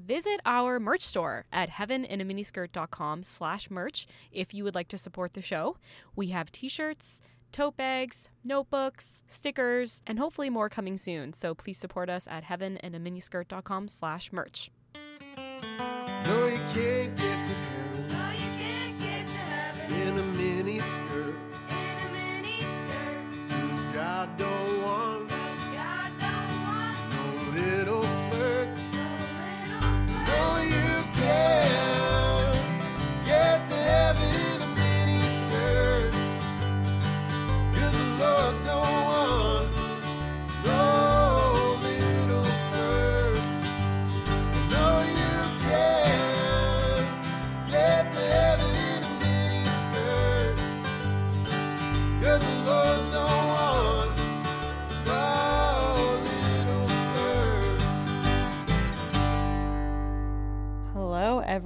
visit our merch store at heaveninaminiskirt.com slash merch if you would like to support the show. We have t-shirts, tote bags, notebooks, stickers, and hopefully more coming soon. So please support us at heaveninaminiskirt.com slash merch. No, you can't get to heaven No, you can't get to heaven in a mini skirt. in a mini skirt. Cause God don't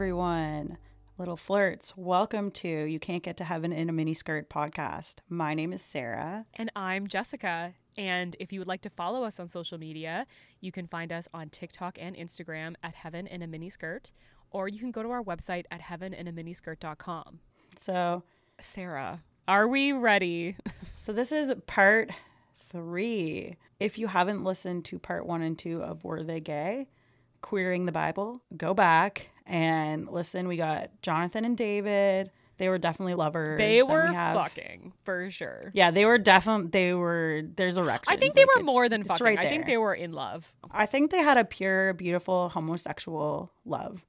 everyone. Little flirts, welcome to You Can't Get to Heaven in a Miniskirt podcast. My name is Sarah. And I'm Jessica. And if you would like to follow us on social media, you can find us on TikTok and Instagram at Heaven in a Miniskirt, or you can go to our website at heaveninaminiskirt.com. So, Sarah, are we ready? so this is part three. If you haven't listened to part one and two of Were They Gay? Queering the Bible, go back and listen. We got Jonathan and David. They were definitely lovers. They Then were we have- fucking for sure. Yeah, they were definitely. They were. There's erections. I think they like, were more than fucking. right I think they were in love. I think they had a pure, beautiful homosexual love.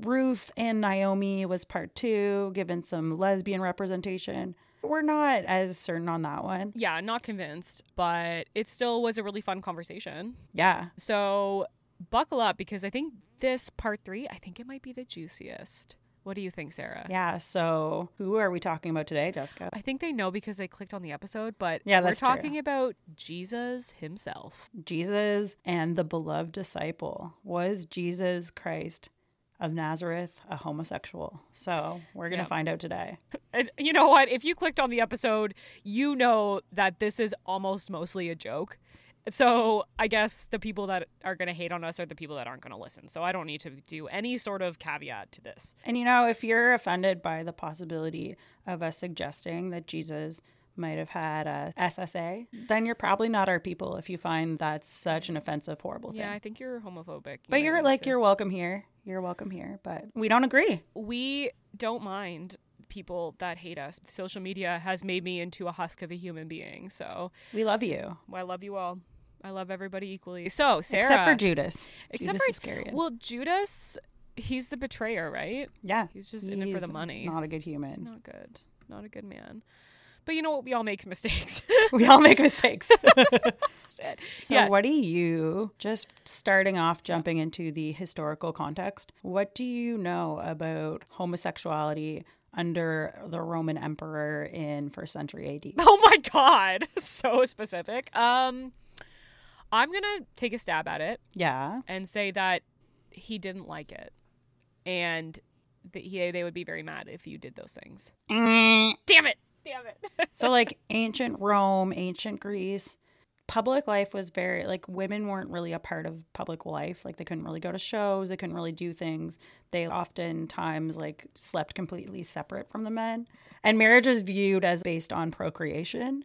Ruth and Naomi was part two, given some lesbian representation. We're not as certain on that one. Yeah, not convinced, but it still was a really fun conversation. Yeah. So buckle up because I think this part three, I think it might be the juiciest. What do you think, Sarah? Yeah. So, who are we talking about today, Jessica? I think they know because they clicked on the episode, but Yeah, we're that's true. talking about Jesus himself. Jesus and the beloved disciple. Was Jesus Christ of Nazareth a homosexual? So, we're going to find out today. And you know what? If you clicked on the episode, you know that this is almost mostly a joke. So I guess the people that are going to hate on us are the people that aren't going to listen. So I don't need to do any sort of caveat to this. And you know, if you're offended by the possibility of us suggesting that Jesus might have had a SSA, then you're probably not our people if you find that's such an offensive, horrible thing. Yeah, I think you're homophobic. You but you're like, to- you're welcome here. You're welcome here. But we don't agree. we don't mind people that hate us. Social media has made me into a husk of a human being. So We love you. I love you all. I love everybody equally. So Sarah, Except for Judas. Except Judas for- Iscariot. well, Judas, he's the betrayer, right? yeah. He's just in it for the money. Not a good human. Not good. Not a good man. But you know what? We all make mistakes. We all make mistakes. Shit. So, Yes. what do you, just starting off, jumping into the historical context, what do you know about homosexuality under the Roman emperor in first century AD? Oh my god, so specific. Um, I'm gonna take a stab at it Yeah. and say that he didn't like it, and that he they would be very mad if you did those things. Mm. Damn it! Damn it! so, like ancient Rome, ancient Greece, public life was very, like, women weren't really a part of public life. Like, they couldn't really go to shows, they couldn't really do things. They oftentimes, like, slept completely separate from the men. And marriage was viewed as based on procreation,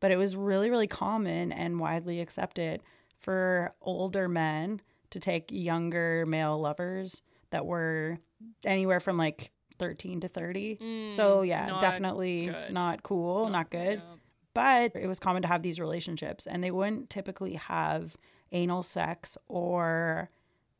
but it was really, really common and widely accepted for older men to take younger male lovers that were anywhere from like 13 to 30. so, Mm, yeah, not definitely good. not cool, not good. Yeah. But it was common to have these relationships, and they wouldn't typically have anal sex or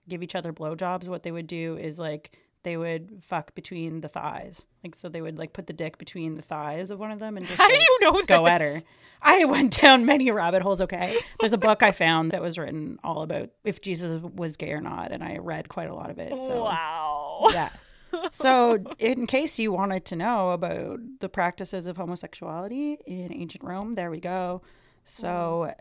give each other blowjobs. What they would do is like they would fuck between the thighs. Like, so they would like put the dick between the thighs of one of them and just How do like, you know go at this? her. I went down many rabbit holes. Okay. There's a book I found that was written all about if Jesus was gay or not. And I read quite a lot of it. So, Wow. yeah. So, in case you wanted to know about the practices of homosexuality in ancient Rome, there we go. So,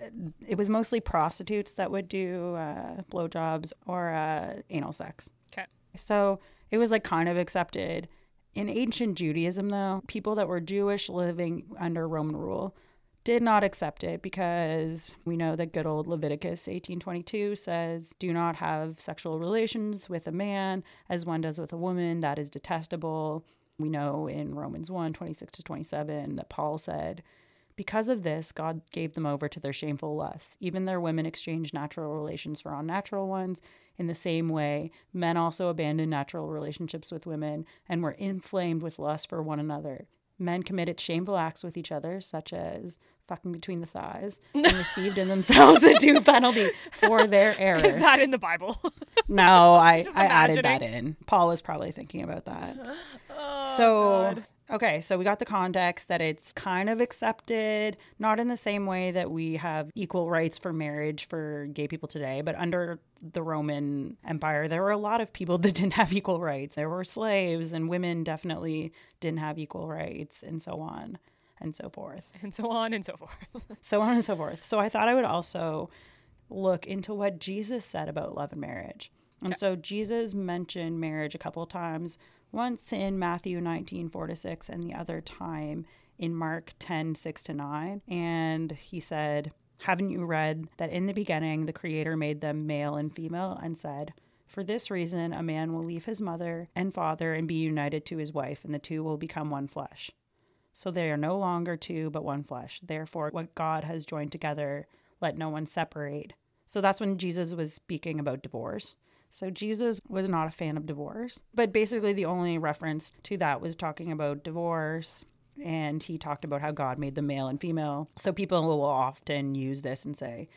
it was mostly prostitutes that would do uh, blowjobs or uh, anal sex. Okay. So, it was like kind of accepted. In ancient Judaism, though, people that were Jewish living under Roman rule did not accept it because we know that good old Leviticus 18:22 says, "Do not have sexual relations with a man as one does with a woman; that is detestable." We know in Romans 1, 26 to 27 that Paul said, because of this, God gave them over to their shameful lusts. Even their women exchanged natural relations for unnatural ones. In the same way, men also abandoned natural relationships with women and were inflamed with lust for one another. Men committed shameful acts with each other, such as fucking between the thighs, and received in themselves a due penalty for their error. Is that in the Bible? No, I, I added that in. Paul was probably thinking about that. Oh, so, God. Okay, so we got the context that it's kind of accepted, not in the same way that we have equal rights for marriage for gay people today, but under the Roman Empire, there were a lot of people that didn't have equal rights. There were slaves, and women definitely didn't have equal rights, and so on and so forth and so on and so forth. so on and so forth. So I thought I would also look into what Jesus said about love and marriage. And so Jesus mentioned marriage a couple of times, once in Matthew 19, 4 to 6, and the other time in Mark 10, 6 to 9. And he said, Haven't you read that in the beginning the Creator made them male and female and said, For this reason, a man will leave his mother and father and be united to his wife, and the two will become one flesh. So they are no longer two, but one flesh. Therefore, what God has joined together, let no one separate. So that's when Jesus was speaking about divorce. So Jesus was not a fan of divorce. But basically, the only reference to that was talking about divorce. And he talked about how God made the male and female. So people will often use this and say,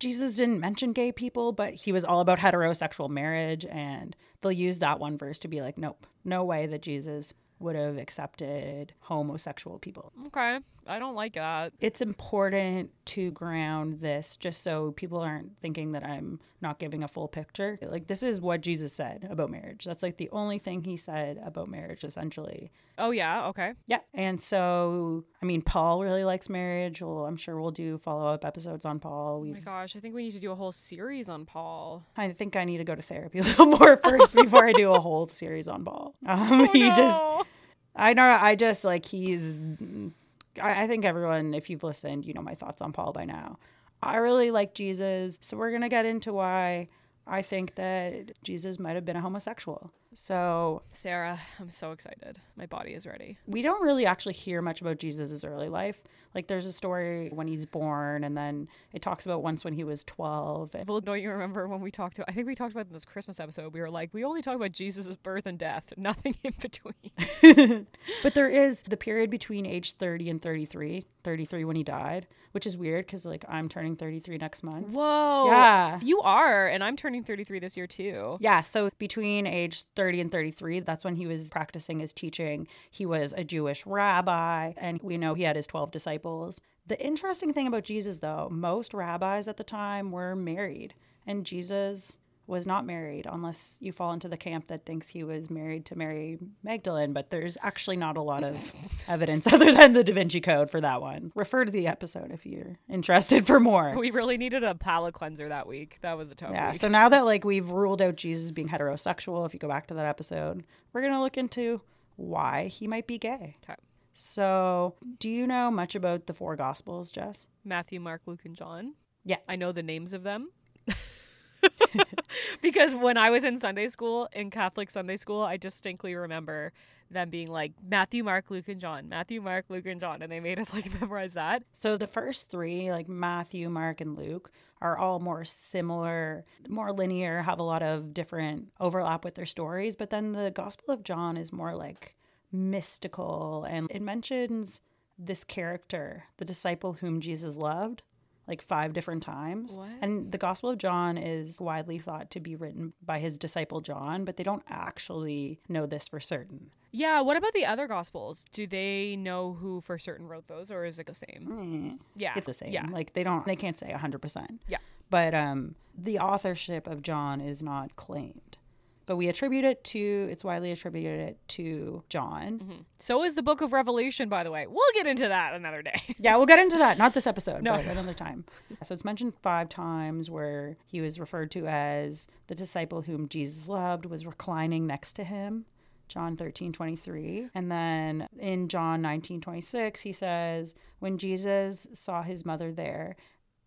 Jesus didn't mention gay people, but he was all about heterosexual marriage. And they'll use that one verse to be like, nope, no way that Jesus would have accepted homosexual people. okay. I don't like that. It's important to ground this just so people aren't thinking that I'm not giving a full picture. Like, this is what Jesus said about marriage. That's like the only thing he said about marriage, essentially. Oh, yeah. Okay. Yeah. And so, I mean, Paul really likes marriage. Well, I'm sure we'll do follow up episodes on Paul. Oh my gosh. I think we need to do a whole series on Paul. I think I need to go to therapy a little more first before I do a whole series on Paul. Um, he just, I know. I just like he's. I, I think everyone, if you've listened, you know my thoughts on Paul by now. I really like Jesus, so we're gonna get into why I think that Jesus might have been a homosexual. So Sarah, I'm so excited. My body is ready. we don't really actually hear much about Jesus' early life. Like there's a story when he's born, and then it talks about once when he was twelve. Well, don't you remember when we talked to? I think we talked about in this Christmas episode. We were like, we only talk about Jesus' birth and death, nothing in between. But there is the period between age 30 and 33, 33 when he died, which is weird because like I'm turning 33 next month. Whoa. Yeah. You are, and I'm turning 33 this year too. Yeah, so between age 30 and 33, that's when he was practicing his teaching. He was a Jewish rabbi, and we know he had his 12 disciples. The interesting thing about Jesus, though, most rabbis at the time were married, and Jesus was not married, unless you fall into the camp that thinks he was married to Mary Magdalene. But there's actually not a lot of evidence other than the Da Vinci Code for that one. Refer to the episode if you're interested for more. We really needed a palate cleanser that week. That was a tough Yeah. week. So now that like we've ruled out Jesus being heterosexual, if you go back to that episode, we're gonna look into why he might be gay. Okay. So, do you know much about the four gospels, Jess? Matthew, Mark, Luke, and John. Yeah. I know the names of them. because when I was in Sunday school, in Catholic Sunday school, I distinctly remember them being like Matthew, Mark, Luke, and John. Matthew, Mark, Luke, and John. And they made us like memorize that. So the first three, like Matthew, Mark, and Luke, are all more similar, more linear, have a lot of different overlap with their stories. But then the Gospel of John is more like mystical and it mentions this character, the disciple whom Jesus loved, like five different times. What? And the Gospel of John is widely thought to be written by his disciple John, but they don't actually know this for certain. Yeah. What about the other gospels? Do they know who for certain wrote those or is it the same? Eh. Yeah. it's the same. Yeah. Like they don't, they can't say 100%. Yeah. But um, the authorship of John is not claimed. But we attribute it to, it's widely attributed it to John. Mm-hmm. So is the book of Revelation, by the way. We'll get into that another day. Yeah, we'll get into that. Not this episode, No. but another time. So it's mentioned five times where he was referred to as the disciple whom Jesus loved was reclining next to him. John 13, 23. And then in John 19, 26, he says, When Jesus saw his mother there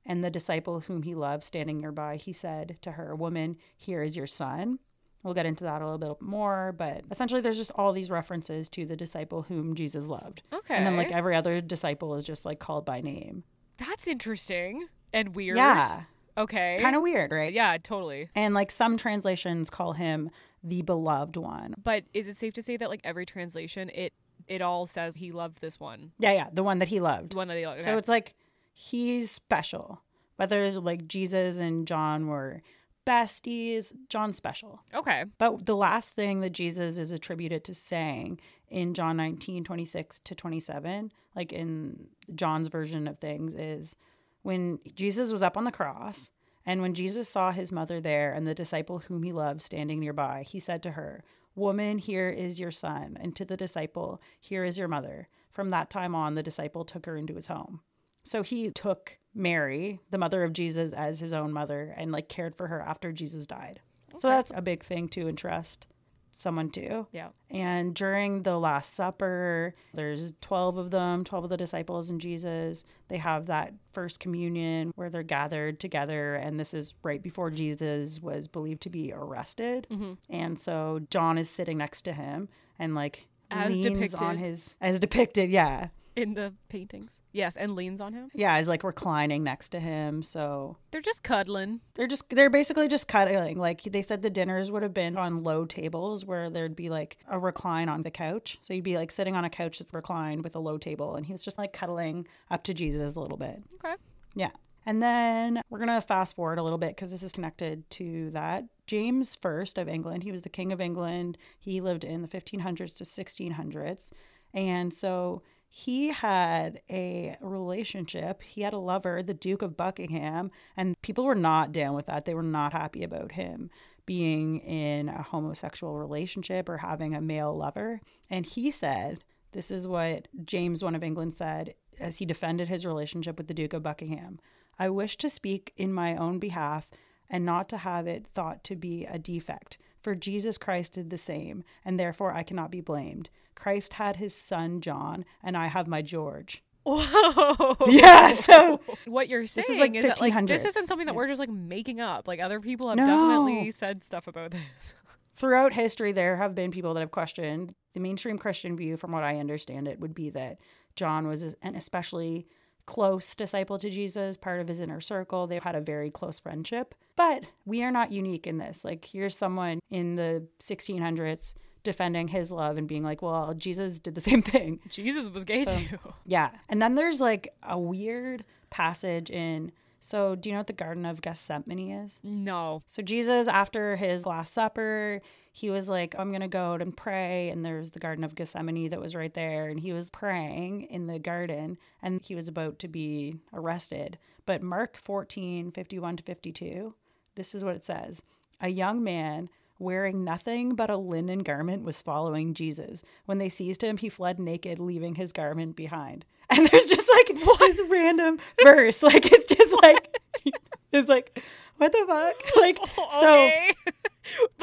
and the disciple whom he loved standing nearby, he said to her, Woman, here is your son. We'll get into that a little bit more, but essentially, there's just all these references to the disciple whom Jesus loved. Okay. And then, like, every other disciple is just like called by name. That's interesting and weird. Yeah. Okay. Kind of weird, right? Yeah, totally. And like some translations call him the beloved one. But is it safe to say that like every translation, it it all says he loved this one, Yeah, yeah, the one that he loved. the one that he loved? So it's like he's special. Whether like Jesus and John were besties, John special. okay. But the last thing that Jesus is attributed to saying in John 19, 26 to 27, like in John's version of things, is when Jesus was up on the cross and when Jesus saw his mother there and the disciple whom he loved standing nearby, he said to her, Woman, here is your son. And to the disciple, Here is your mother. From that time on, the disciple took her into his home. So he took Mary, the mother of Jesus, as his own mother and like cared for her after Jesus died. So that's a big thing to entrust someone to. Yeah. And during the Last Supper, there's 12 of them, 12 of the disciples and Jesus. They have that first communion where they're gathered together. And this is right before Jesus was believed to be arrested. Mm-hmm. And so John is sitting next to him and like As leans depicted. on his, as depicted. Yeah. In the paintings. Yes, and leans on him. Yeah. Is like reclining next to him. So They're just cuddling. they're just they're basically just cuddling like they said the dinners would have been on low tables where there'd be like a recline on the couch so you'd be like sitting on a couch that's reclined with a low table and he was just like cuddling up to jesus a little bit Okay. yeah and then we're gonna fast forward a little bit because this is connected to that james first of england he was the king of england he lived in the 1500s to 1600s and so he had a relationship. He had a lover, the Duke of Buckingham, and people were not down with that. They were not happy about him being in a homosexual relationship or having a male lover. And he said, This is what James, one of England, said as he defended his relationship with the Duke of Buckingham I wish to speak in my own behalf and not to have it thought to be a defect. For Jesus Christ did the same, and therefore I cannot be blamed. Christ had his son John, and I have my George. Whoa. Yeah, so what you're saying is, like, is that like this isn't something that Yeah. we're just like making up. Like other people have No. definitely said stuff about this. throughout history, there have been people that have questioned the mainstream Christian view, from what I understand it, would be that John was an especially close disciple to Jesus, part of his inner circle. They had a very close friendship. But we are not unique in this. Like, here's someone in the 1600s defending his love and being like, well, Jesus did the same thing. Jesus was gay So- too. Yeah. And then there's like a weird passage in. So, do you know what the Garden of Gethsemane is? No. So Jesus, after his Last Supper, he was like, I'm going to go out and pray. And there's the Garden of Gethsemane that was right there. And he was praying in the garden and he was about to be arrested. But Mark 14, 51 to 52, this is what it says A young man wearing nothing but a linen garment was following Jesus. When they seized him, he fled naked, leaving his garment behind. And there's just like this random verse. Like, it's just like, it's like, what the fuck? Like, so.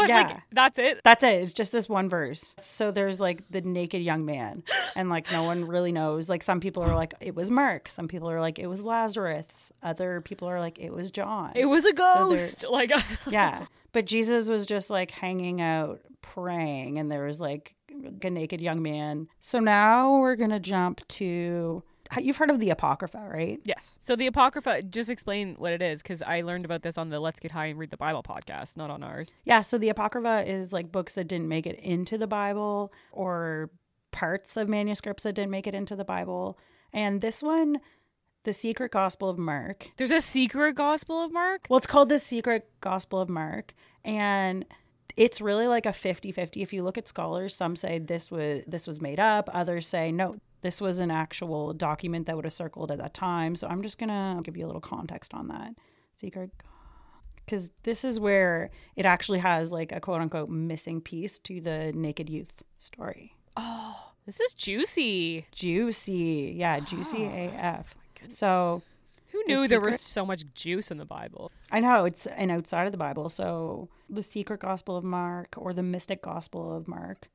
But Yeah. like that's it. That's it. It's just this one verse. So there's like the naked young man, and like no one really knows. Like some people are like it was Mark. Some people are like it was Lazarus. Other people are like it was John. It was a ghost. like yeah. But Jesus was just like hanging out praying, and there was like a naked young man. So now we're gonna jump to. You've heard of the Apocrypha, right? Yes. So the Apocrypha, just explain what it is, because I learned about this on the Let's Get High and Read the Bible podcast, not on ours. Yeah, so the Apocrypha is like books that didn't make it into the Bible or parts of manuscripts that didn't make it into the Bible. And this one, the Secret Gospel of Mark. There's a secret Gospel of Mark. Well, it's called the Secret Gospel of Mark. And it's really like a 50-50. If you look at scholars, some say this was this was made up, others say no, this was an actual document that would have circled at that time. So I'm just going to give you a little context on that. Secret because this is where it actually has like a quote unquote missing piece to the naked youth story. Oh, this is juicy. Juicy. Yeah, juicy AF. So Who The knew there was so much juice in the Bible? I know it's an outside of the Bible. So the secret gospel of Mark or the mystic gospel of Mark.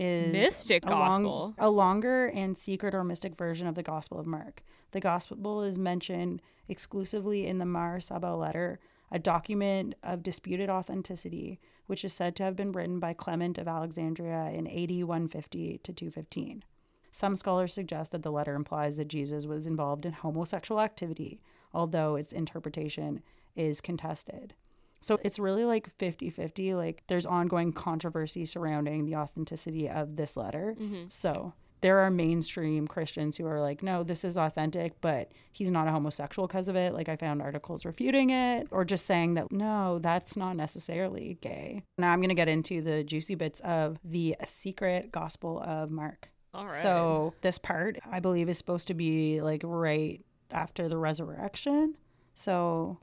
Is Mystic a long- gospel. a longer and secret or mystic version of the Gospel of Mark. The Gospel is mentioned exclusively in the Mar Saba letter, a document of disputed authenticity, which is said to have been written by Clement of Alexandria in AD 150 to 215. Some scholars suggest that the letter implies that Jesus was involved in homosexual activity, although its interpretation is contested. So it's really like 50 50. Like there's ongoing controversy surrounding the authenticity of this letter. Mm-hmm. So there are mainstream Christians who are like, no, this is authentic, but he's not a homosexual because of it. Like I found articles refuting it or just saying that, no, that's not necessarily gay. Now I'm going to get into the juicy bits of the secret gospel of Mark. All right. So this part, I believe, is supposed to be like right after the resurrection. So,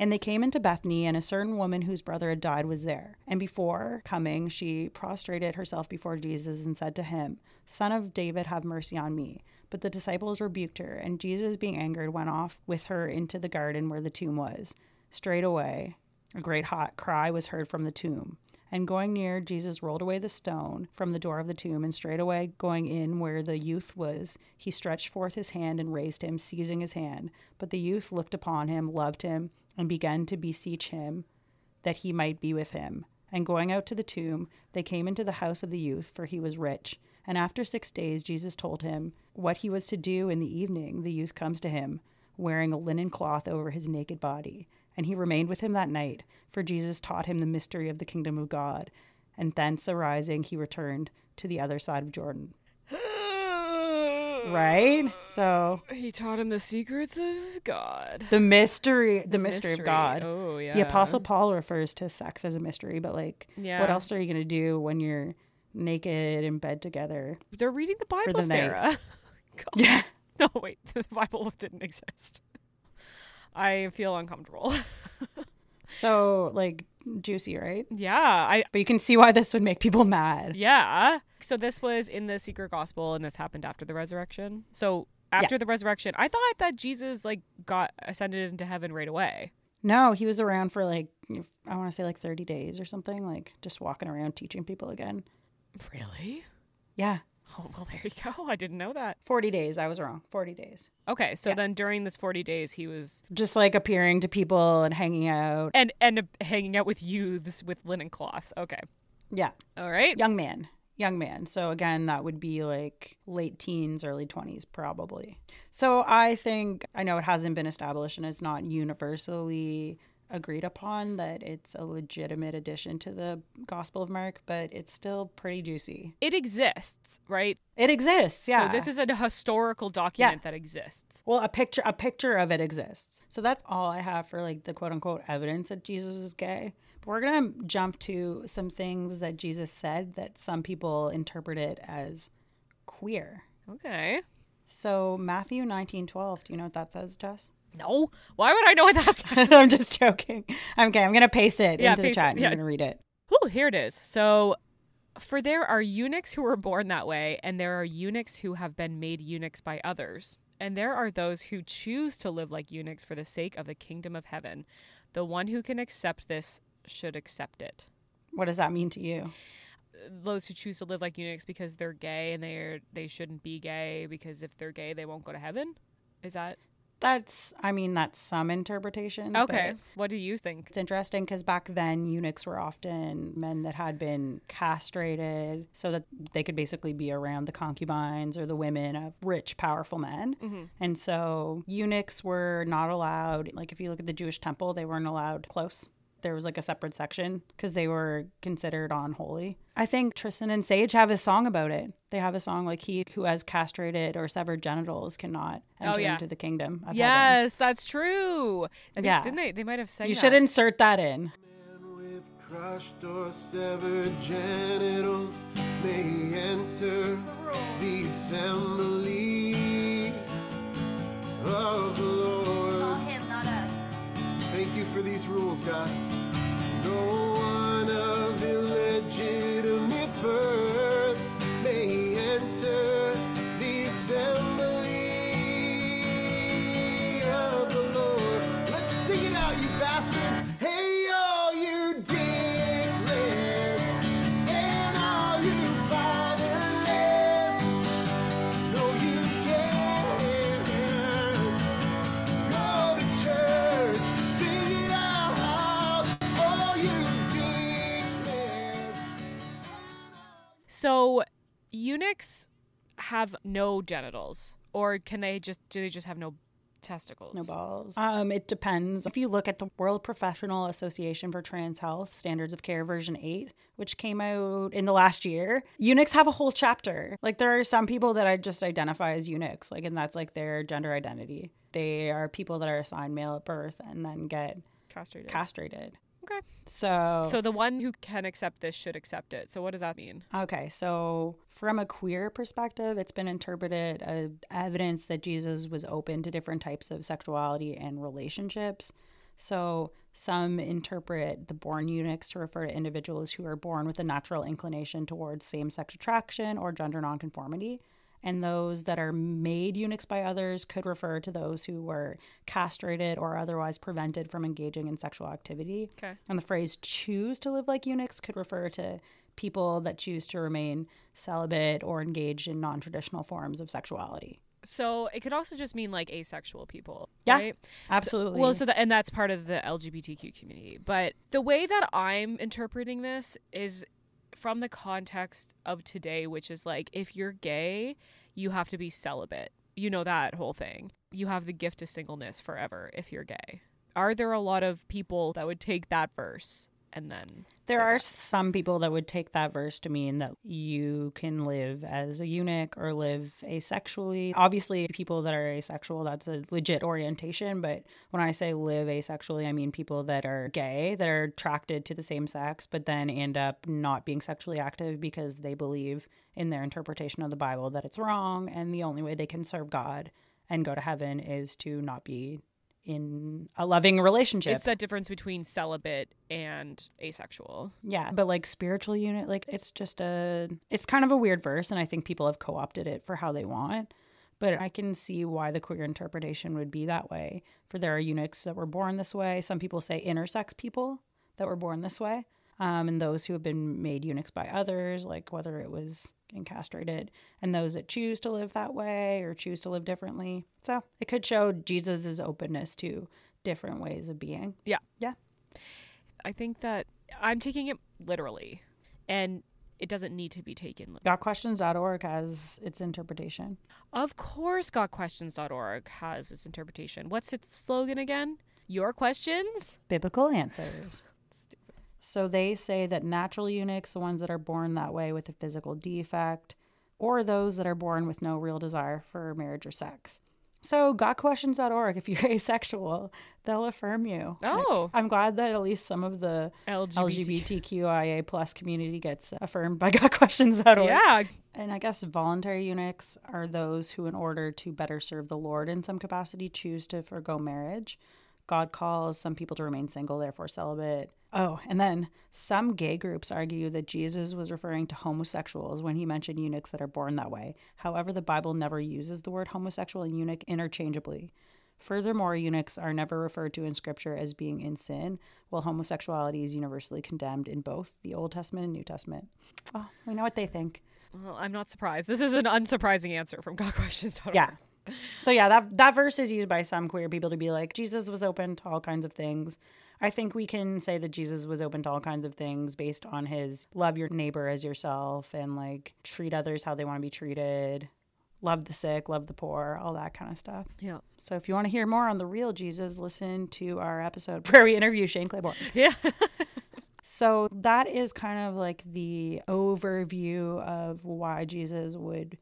and they came into Bethany, and a certain woman whose brother had died was there. And before coming, she prostrated herself before Jesus and said to him, Son of David, have mercy on me. But the disciples rebuked her, and Jesus, being angered, went off with her into the garden where the tomb was. Straightway, a great hot cry was heard from the tomb. And going near, Jesus rolled away the stone from the door of the tomb, and straightway going in where the youth was, he stretched forth his hand and raised him, seizing his hand. But the youth looked upon him, loved him, and began to beseech him that he might be with him. And going out to the tomb, they came into the house of the youth, for he was rich. And after six days, Jesus told him what he was to do in the evening. The youth comes to him, wearing a linen cloth over his naked body. And he remained with him that night, for Jesus taught him the mystery of the kingdom of God. And thence arising, he returned to the other side of Jordan. Right? So He taught him the secrets of God. the mystery, the, mystery, of God. Oh yeah. The Apostle Paul refers to sex as a mystery, but like, Yeah. what else are you going to do when you're naked in bed together? They're reading the Bible, the. Sarah. Yeah. No, wait. The Bible didn't exist. I feel uncomfortable. So, like, juicy, right? yeah, I But you can see why this would make people mad. yeah. So this was in the secret gospel and this happened after the resurrection. So after the resurrection, I thought that Jesus like got ascended into heaven right away. No, he was around for like, I want to say like 30 days or something, like just walking around teaching people again. Really? Yeah. Oh, well, there you go. I didn't know that. 40 days. I was wrong. 40 days. Okay, so Yeah. then during this 40 days he was Just like appearing to people and hanging out. and and hanging out with youths with linen cloths. Okay. Yeah. All right. Young man. Young man. So again, that would be like late teens, early 20s, probably. So I think, I know it hasn't been established and it's not universally agreed upon that it's a legitimate addition to the Gospel of Mark, but it's still pretty juicy. It exists, right? It exists, yeah. So this is a historical document that exists. well, a picture a picture of it exists. So that's all I have for like the quote unquote evidence that Jesus was gay. But we're gonna jump to some things that Jesus said that some people interpret it as queer. Okay. So Matthew nineteen twelve. Do you know what that says, Jess? No. Why would I know what that's? I'm just joking. Okay, I'm gonna paste it Yeah, into the paste it, chat and yeah. you're gonna read it. Oh, here it is. So, for there are eunuchs who were born that way, and there are eunuchs who have been made eunuchs by others. And there are those who choose to live like eunuchs for the sake of the kingdom of heaven. The one who can accept this should accept it. What does that mean to you? Those who choose to live like eunuchs because they're gay and they're they shouldn't be gay because if they're gay they won't go to heaven. Is that That's I mean that's some interpretation. okay? What do you think? It's interesting because back then eunuchs were often men that had been castrated so that they could basically be around the concubines or the women of rich, powerful men. Mm-hmm. And so eunuchs were not allowed, like if you look at the Jewish temple, they weren't allowed close. There was like a separate section because they were considered unholy. I think Tristan and Sayge have a song about it. They have a song like he who has castrated or severed genitals cannot oh, enter Oh, yeah. into the kingdom of heaven. Yes, that's true. I think, Yeah. didn't they? They might have said You that. should insert that in. Man with crushed or severed genitals may enter the assembly of for these rules, God. No So eunuchs have no genitals, or can they just do they just have no testicles? No balls. Um, it depends. If you look at the World Professional Association for Trans Health Standards of Care version 8, which came out in the last year, eunuchs have a whole chapter. Like there are some people that I just identify as eunuchs, like and that's like their gender identity. They are people that are assigned male at birth and then get Castrated. castrated. Okay. So, So the one who can accept this should accept it. So what does that mean? Okay, so from a queer perspective, it's been interpreted as evidence that Jesus was open to different types of sexuality and relationships. So some interpret the born eunuchs to refer to individuals who are born with a natural inclination towards same sex attraction or gender nonconformity. And those that are made eunuchs by others could refer to those who were castrated or otherwise prevented from engaging in sexual activity. Okay. And the phrase choose to live like eunuchs could refer to people that choose to remain celibate or engaged in non traditional forms of sexuality. So it could also just mean like asexual people. Yeah, right? Absolutely. Well, so that and that's part of the LGBTQ community. But the way that I'm interpreting this is from the context of today, which is like if you're gay, you have to be celibate. You know that whole thing. You have the gift of singleness forever if you're gay. Are there a lot of people that would take that verse and then there are that? some people that would take that verse to mean that you can live as a eunuch or live asexually. Obviously, people that are asexual, that's a legit orientation. But when I say live asexually, I mean people that are gay, that are attracted to the same sex, but then end up not being sexually active because they believe in their interpretation of the Bible that it's wrong. And the only way they can serve God and go to heaven is to not be in a loving relationship. It's that difference between celibate and asexual. Yeah, but like spiritual eunuch, like it's just a, it's kind of a weird verse, and I think people have co opted it for how they want. But I can see why the queer interpretation would be that way. For there are eunuchs that were born this way. Some people say intersex people that were born this way. Um, and those who have been made eunuchs by others, like whether it was getting castrated, and those that choose to live that way or choose to live differently. So it could show Jesus's openness to different ways of being. Yeah. Yeah. I think that I'm taking it literally, and it doesn't need to be taken. GotQuestions.org has its interpretation. Of course, GotQuestions.org has its interpretation. What's its slogan again? Your questions? biblical answers. So they say that natural eunuchs, the ones that are born that way with a physical defect, or those that are born with no real desire for marriage or sex. So gotquestions.org, if you're asexual, they'll affirm you. Like, Oh. I'm glad that at least some of the LGBT. LGBTQIA plus community gets affirmed by gotquestions.org. Yeah. And I guess voluntary eunuchs are those who, in order to better serve the Lord in some capacity, choose to forego marriage. God calls some people to remain single, therefore celibate. Oh, and then some gay groups argue that Jesus was referring to homosexuals when he mentioned eunuchs that are born that way. However, the Bible never uses the word homosexual and eunuch interchangeably. Furthermore, eunuchs are never referred to in Scripture as being in sin, while homosexuality is universally condemned in both the Old Testament and New Testament. Oh, we know what they think. Well, I'm not surprised. This is an unsurprising answer from GotQuestions.org. Yeah. So yeah, that that verse is used by some queer people to be like Jesus was open to all kinds of things. I think we can say that Jesus was open to all kinds of things based on his love your neighbor as yourself and like treat others how they want to be treated, love the sick, love the poor, all that kind of stuff. Yeah. So if you want to hear more on the real Jesus, listen to our episode where we interview Shane Claiborne. Yeah. So that is kind of like the overview of why Jesus would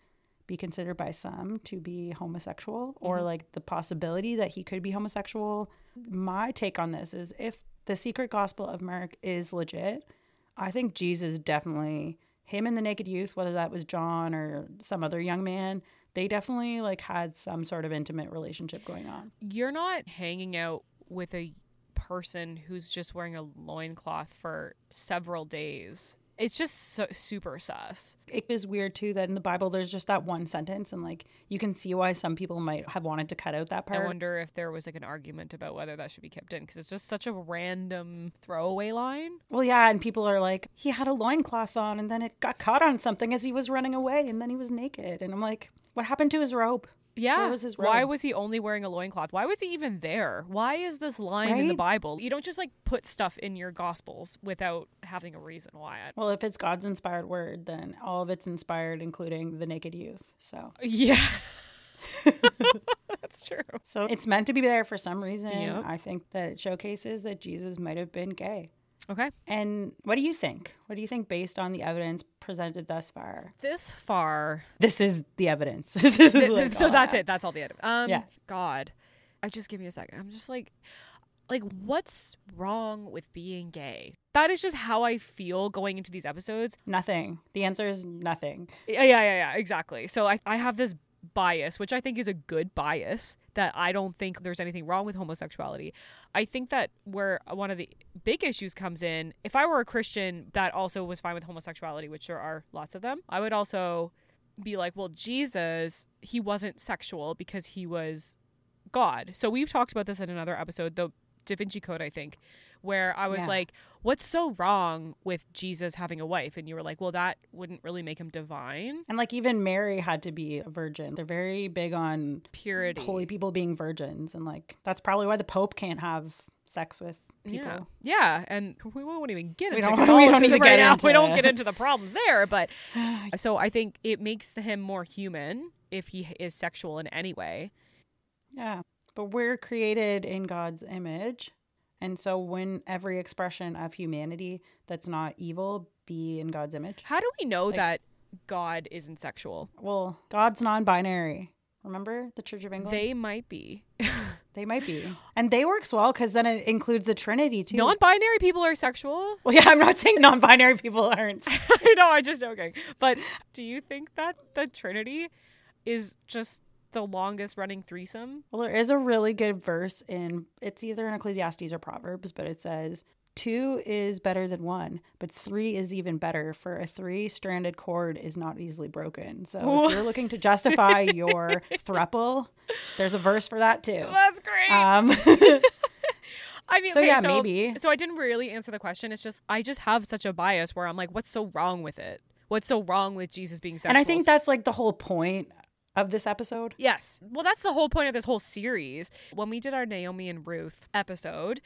be considered by some to be homosexual or mm-hmm. like the possibility that he could be homosexual. My take on this is if the secret gospel of Mark is legit, I think Jesus definitely him and the naked youth, whether that was John or some other young man, they definitely like had some sort of intimate relationship going on. You're not hanging out with a person who's just wearing a loincloth for several days. It's just so, super sus. it is weird too that in the Bible there's just that one sentence and like you can see why some people might have wanted to cut out that part. I wonder if there was like an argument about whether that should be kept in because it's just such a random throwaway line. well, yeah, and people are like, he had a loincloth on and then it got caught on something as he was running away and then he was naked. And I'm like, what happened to his robe? Yeah. Was Why was he only wearing a loincloth? Why was he even there? Why is this line in the Bible? You don't just like put stuff in your gospels without having a reason why. Well, if it's God's inspired word, then all of it's inspired, including the naked youth. So, Yeah. That's true. so it's meant to be there for some reason. Yep. I think that it showcases that Jesus might have been gay. Okay. And what do you think? What do you think based on the evidence presented thus far? This far. This is the evidence. This is Th- like so that's I it. That's all the evidence. Um, Yeah. God. I just give me a second. I'm just like, like, what's wrong with being gay? That is just how I feel going into these episodes. Nothing. The answer is nothing. Yeah, yeah, yeah, yeah, exactly. So I, I have this bias, which I think is a good bias, that I don't think there's anything wrong with homosexuality. I think that where one of the big issues comes in, if I were a Christian that also was fine with homosexuality, which there are lots of them, I would also be like, well, Jesus, he wasn't sexual because he was God. So we've talked about this in another episode, the Da Vinci Code, I think, where I was Yeah. like, what's so wrong with Jesus having a wife? And you were like, well, that wouldn't really make him divine. And like even Mary had to be a virgin. They're very big on Purity. holy people being virgins. And like that's probably why the Pope can't have sex with people. Yeah, yeah, and we won't even get into don't- we don't Catholicism even right get now. into we don't get into the problems there, but so I think it makes him more human if he is sexual in any way. Yeah. But we're created in God's image. And so when every expression of humanity that's not evil be in God's image. How do we know Like- that God isn't sexual? Well, God's non-binary. Remember the Church of England? They might be. They might be. And they works well because then it includes the Trinity too. Non-binary people are sexual. well, yeah, I'm not saying non-binary people aren't. I know, I'm just joking. But do you think that the Trinity is just the longest running threesome? Well, there is a really good verse in it's either in Ecclesiastes or Proverbs, but it says two is better than one, but three is even better. For a three-stranded cord is not easily broken. So if you're looking to justify your thruple, there's a verse for that too. That's great. Um, I mean, So, okay, yeah, so, maybe. So I didn't really answer the question. It's just I just have such a bias where I'm like, what's so wrong with it? What's so wrong with Jesus being sexual? and I think that's like the whole point of this episode. Yes. Well, that's the whole point of this whole series. When we did our Naomi and Ruth episode,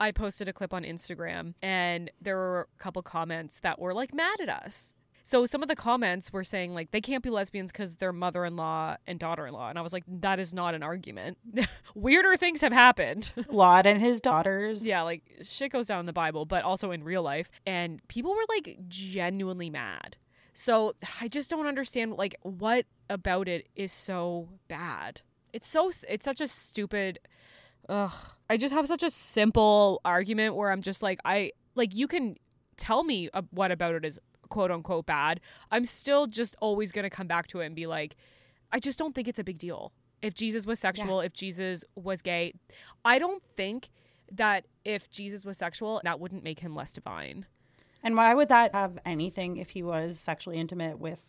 I posted a clip on Instagram and there were a couple comments that were like mad at us. So some of the comments were saying like they can't be lesbians because they're mother-in-law and daughter-in-law, and I was like, that is not an argument. Weirder things have happened. Lot and his daughters. yeah, like shit goes down in the Bible, but also in real life, and people were like genuinely mad. So I just don't understand like what about it is so bad. It's so it's such a stupid. Ugh. I just have such a simple argument where I'm just like I like you can tell me what about it is quote unquote bad. I'm still just always gonna come back to it and be like, I just don't think it's a big deal. If Jesus was sexual, if Jesus was gay, I don't think that if Jesus was sexual, that wouldn't make him less divine. And why would that have anything if he was sexually intimate with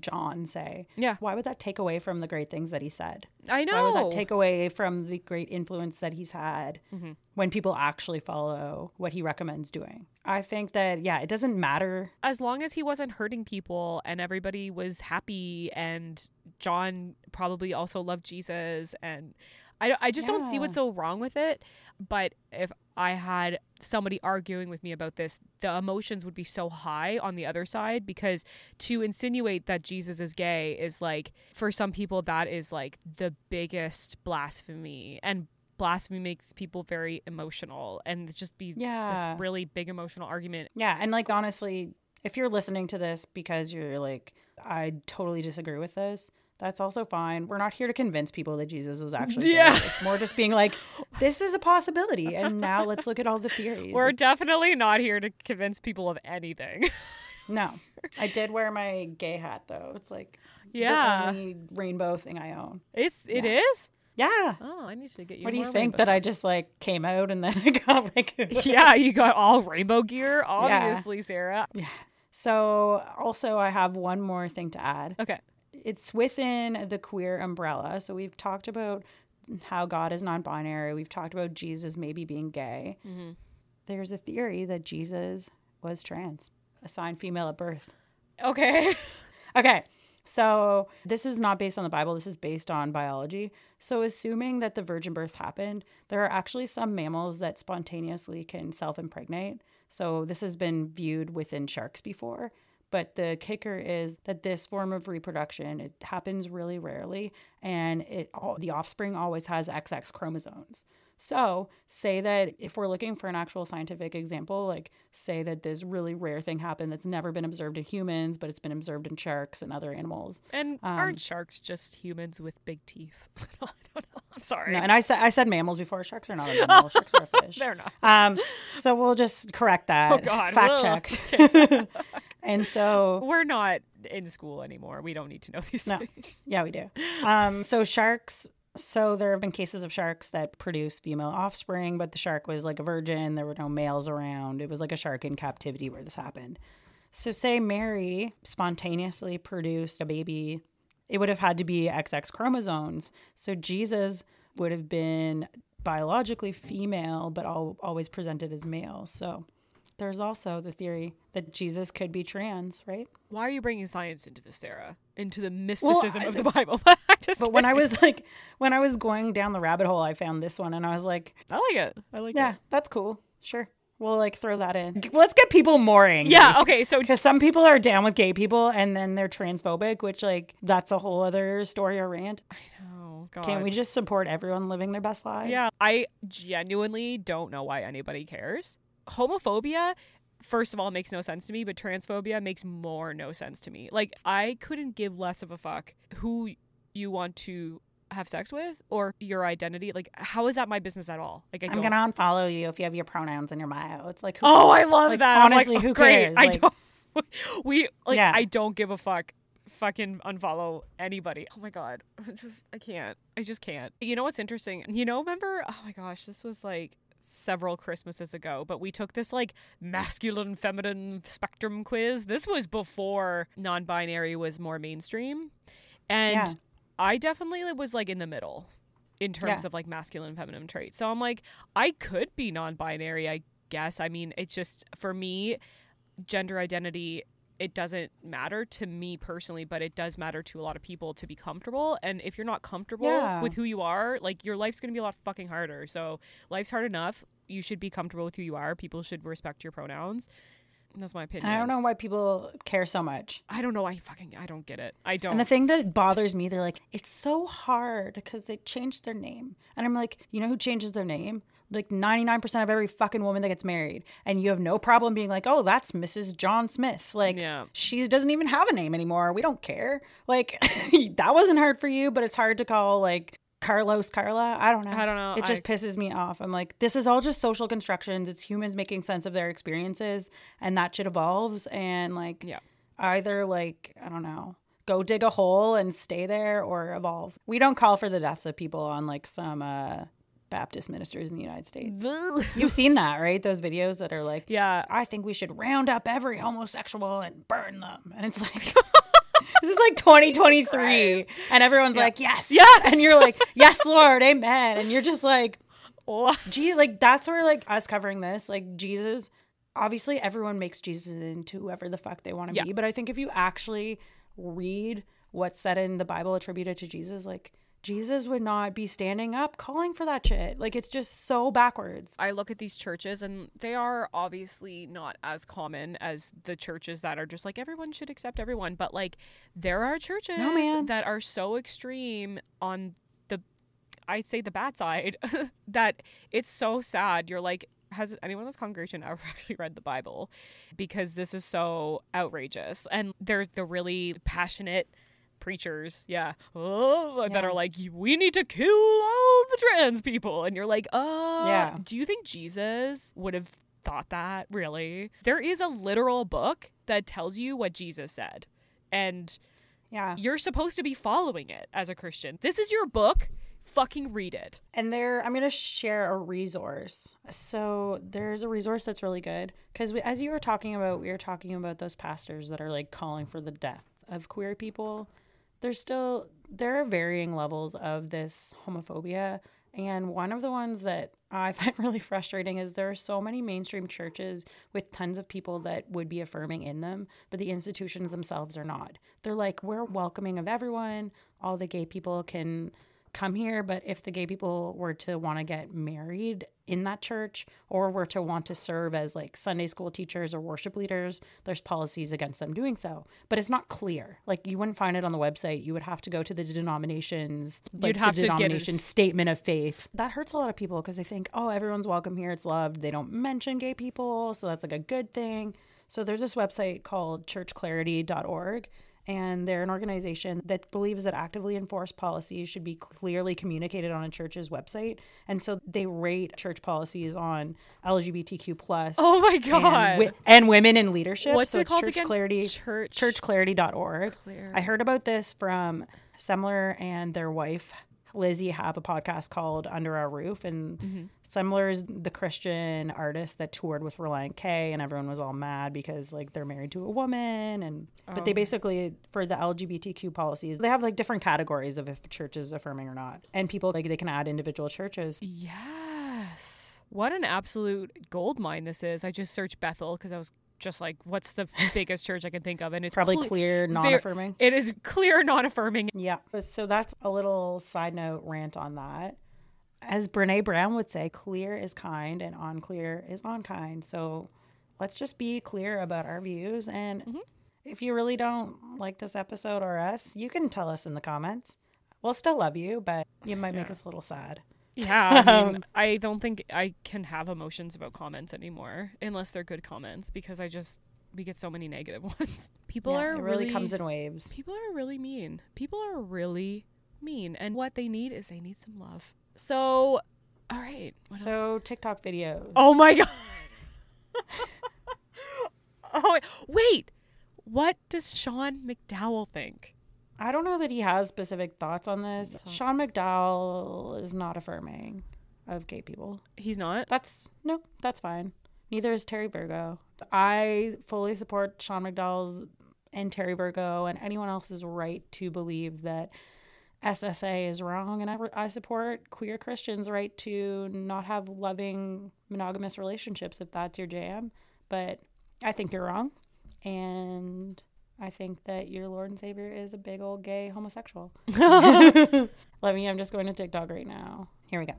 John, say? Yeah. Why would that take away from the great things that he said? I know. Why would that take away from the great influence that he's had Mm-hmm. when people actually follow what he recommends doing? I think that, yeah, it doesn't matter. as long as he wasn't hurting people and everybody was happy and John probably also loved Jesus and I, I just don't see what's so wrong with it but if I had somebody arguing with me about this the emotions would be so high on the other side because to insinuate that Jesus is gay is like for some people that is like the biggest blasphemy and blasphemy makes people very emotional and just be Yeah. this really big emotional argument Yeah. And like, honestly, if you're listening to this because you're like, I totally disagree with this, that's also fine. We're not here to convince people that Jesus was actually. Yeah. It's more just being like, this is a possibility. And now let's look at all the theories. We're definitely not here to convince people of anything. No. I did wear my gay hat though. It's like Yeah. the only rainbow thing I own. It's it Yeah. is. Yeah. Oh, I need to get you. What do you think that I just like came out and then I got like yeah, you got all rainbow gear, obviously, Sarah. Yeah. So also I have one more thing to add. Okay. It's within the queer umbrella. So we've talked about how God is non-binary. We've talked about Jesus maybe being gay. Mm-hmm. There's a theory that Jesus was trans, assigned female at birth. Okay. Okay. So, this is not based on the Bible, this is based on biology. So, assuming that the virgin birth happened, there are actually some mammals that spontaneously can self impregnate. So, this has been viewed within sharks before. But the kicker is that this form of reproduction it happens really rarely, and it all, the offspring always has XX chromosomes. So, say that if we're looking for an actual scientific example, like say that this really rare thing happened that's never been observed in humans, but it's been observed in sharks and other animals. And Um, aren't sharks just humans with big teeth? I don't know. I'm sorry. No, and I said I said mammals before. Sharks are not a mammal. Sharks are a fish. They're not. Um, so we'll just correct that. Oh, God. Fact Whoa. check. and so We're not in school anymore. We don't need to know these No. things. Yeah, we do. Um, so sharks. So there have been cases of sharks that produce female offspring, but the shark was like a virgin. There were no males around. It was like a shark in captivity where this happened. So say Mary spontaneously produced a baby, it would have had to be XX chromosomes. So Jesus would have been biologically female, but al- always presented as male. So there's also the theory that Jesus could be trans, right? Why are you bringing science into this, Sarah? Into the mysticism I of the Bible? I just But when I was like, when I was going down the rabbit hole, I found this one and I was like, I like it. I like yeah, it. Yeah, that's cool. Sure. We'll like throw that in. Let's get people more angry. Yeah. Okay. So Because some people are down with gay people and then they're transphobic, which like that's a whole other story or rant. oh god. Can't we just support everyone living their best lives? Yeah. I genuinely don't know why anybody cares. Homophobia, first of all, makes no sense to me, but transphobia makes more no sense to me. Like, I couldn't give less of a fuck who you want to have sex with or your identity. Like, how is that my business at all? Like, I I'm gonna unfollow you if you have your pronouns in your bio. It's like, who Oh, I love Like, that. Like, Honestly, oh, who cares? I don't. We like. Yeah. I don't give a fuck. Fucking unfollow anybody. Oh my god. I just I can't. I just can't. You know what's interesting? You know, remember? Oh my gosh, this was like several Christmases ago, but we took this like masculine feminine spectrum quiz. This was before non-binary was more mainstream. And Yeah. I definitely was like in the middle in terms Yeah. of like masculine and feminine traits. So I'm like, I could be non binary, I guess. I mean, it's just for me, gender identity, it doesn't matter to me personally, but it does matter to a lot of people to be comfortable. And if you're not comfortable Yeah. with who you are, like your life's going to be a lot fucking harder. So life's hard enough. You should be comfortable with who you are. People should respect your pronouns. That's my opinion. and I don't know why people care so much. I don't know. I fucking I don't get it. I don't. And the thing that bothers me, they're like, it's so hard because they changed their name. And I'm like, you know who changes their name? Like 99% of every fucking woman that gets married. And you have no problem being like, oh, that's Mrs. John Smith. Like, Yeah. she doesn't even have a name anymore. We don't care. Like, that wasn't hard for you, but it's hard to call like Carlos Carla. I don't know. I don't know. It just I- pisses me off. I'm like, this is all just social constructions. It's humans making sense of their experiences, and that shit evolves. And like, Yeah. either like I don't know, go dig a hole and stay there, or evolve. We don't call for the deaths of people on like some uh, Baptist ministers in the United States. You've seen that, right? Those videos that are like, yeah. I think we should round up every homosexual and burn them, and it's like. This is like 2023, and everyone's like, "Yes, Yes! and you're like, "Yes, Lord, Amen," and you're just like, Oh, gee, like that's where like us covering this, like Jesus, obviously everyone makes Jesus into whoever the fuck they want to Yeah. be. But I think if you actually read what's said in the Bible attributed to Jesus, like Jesus would not be standing up calling for that shit. Like it's just so backwards. I look at these churches and they are obviously not as common as the churches that are just like everyone should accept everyone, but like there are churches man. that are so extreme on the I'd say the bad side that it's so sad. You're like has anyone in this congregation ever actually read the Bible? Because this is so outrageous. And there's the really passionate preachers, yeah, oh, that Yeah. are like, we need to kill all the trans people. And you're like, uh, Yeah. do you think Jesus would have thought that? Really? There is a literal book that tells you what Jesus said. And Yeah. you're supposed to be following it as a Christian. This is your book. Fucking read it. And there, I'm going to share a resource. So there's a resource that's really good because as you were talking about, we were talking about those pastors that are like calling for the death of queer people. There's still there are varying levels of this homophobia, And one of the ones that I find really frustrating is there are so many mainstream churches with tons of people that would be affirming in them, but the institutions themselves are not. They're like, we're welcoming of everyone. All the gay people can come here, but if the gay people were to want to get married in that church or were to want to serve as like Sunday school teachers or worship leaders, there's policies against them doing so. But it's not clear. Like you wouldn't find it on the website. You would have to go to the denominations, like You'd have the to get a denomination statement of faith. That hurts a lot of people because they think, oh, everyone's welcome here. It's loved. They don't mention gay people. So that's like a good thing. So there's this website called churchclarity.org. And they're an organization that believes that actively enforced policies should be clearly communicated on a church's website. And so they rate church policies on LGBTQ plus Oh my and, god. wi- and women in leadership. What's so it it's called Church again? Clarity, Church- churchclarity.org. Clarity. I heard about this from Semler and their wife Lizzie have a podcast called Under Our Roof, and Mm-hmm. Semler is the Christian artist that toured with Relient K, and everyone was all mad because like they're married to a woman, and but they Oh. basically for the LGBTQ policies they have like different categories of if a church is affirming or not, and people like they can add individual churches. Yes. What an absolute gold mine this is. I just searched Bethel because I was just like, what's the biggest church I can think of? And it's Probably cle- clear, non-affirming. It is clear non affirming. Yeah. So that's a little side note rant on that. As Brene Brown would say, clear is kind and unclear is unkind. So let's just be clear about our views. And mm-hmm. if you really don't like this episode or us, you can tell us in the comments. We'll still love you, but you might make us a little sad. Yeah, I mean, um, I don't think I can have emotions about comments anymore unless they're good comments because I just we get so many negative ones. People Yeah, are it really, really comes in waves. people are really mean. People are really mean, and what they need is they need some love. So, all right. What else? So TikTok videos. Oh my god. oh wait, what does Sean McDowell think? I don't know that he has specific thoughts on this. Sean McDowell is not affirming of gay people. He's not. That's no, that's fine. Neither is Terry Virgo. I fully support Sean McDowell's and Terry Virgo and anyone else's right to believe that SSA is wrong, and I, I support queer Christians' right to not have loving monogamous relationships if that's your jam. But I think you're wrong, and I think that your Lord and Savior is a big old gay homosexual. Let me. I'm just going to TikTok right now. Here we go.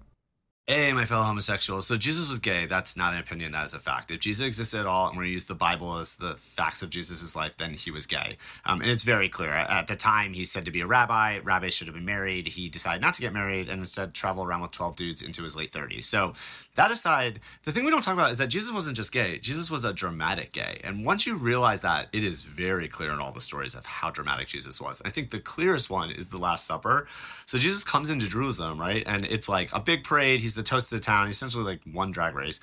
Hey, my fellow homosexuals. So Jesus was gay. That's not an opinion. That is a fact. If Jesus existed at all, and we're going to use the Bible as the facts of Jesus' life, then he was gay. Um, and it's very clear. At the time, he's said to be a rabbi. Rabbis should have been married. He decided not to get married and instead travel around with 12 dudes into his late 30s. So that aside, the thing we don't talk about is that Jesus wasn't just gay. Jesus was a dramatic gay. And once you realize that, it is very clear in all the stories of how dramatic Jesus was. I think the clearest one is the Last Supper. So Jesus comes into Jerusalem, right? And it's like a big parade. He's the toast of the town. He's essentially like one drag race.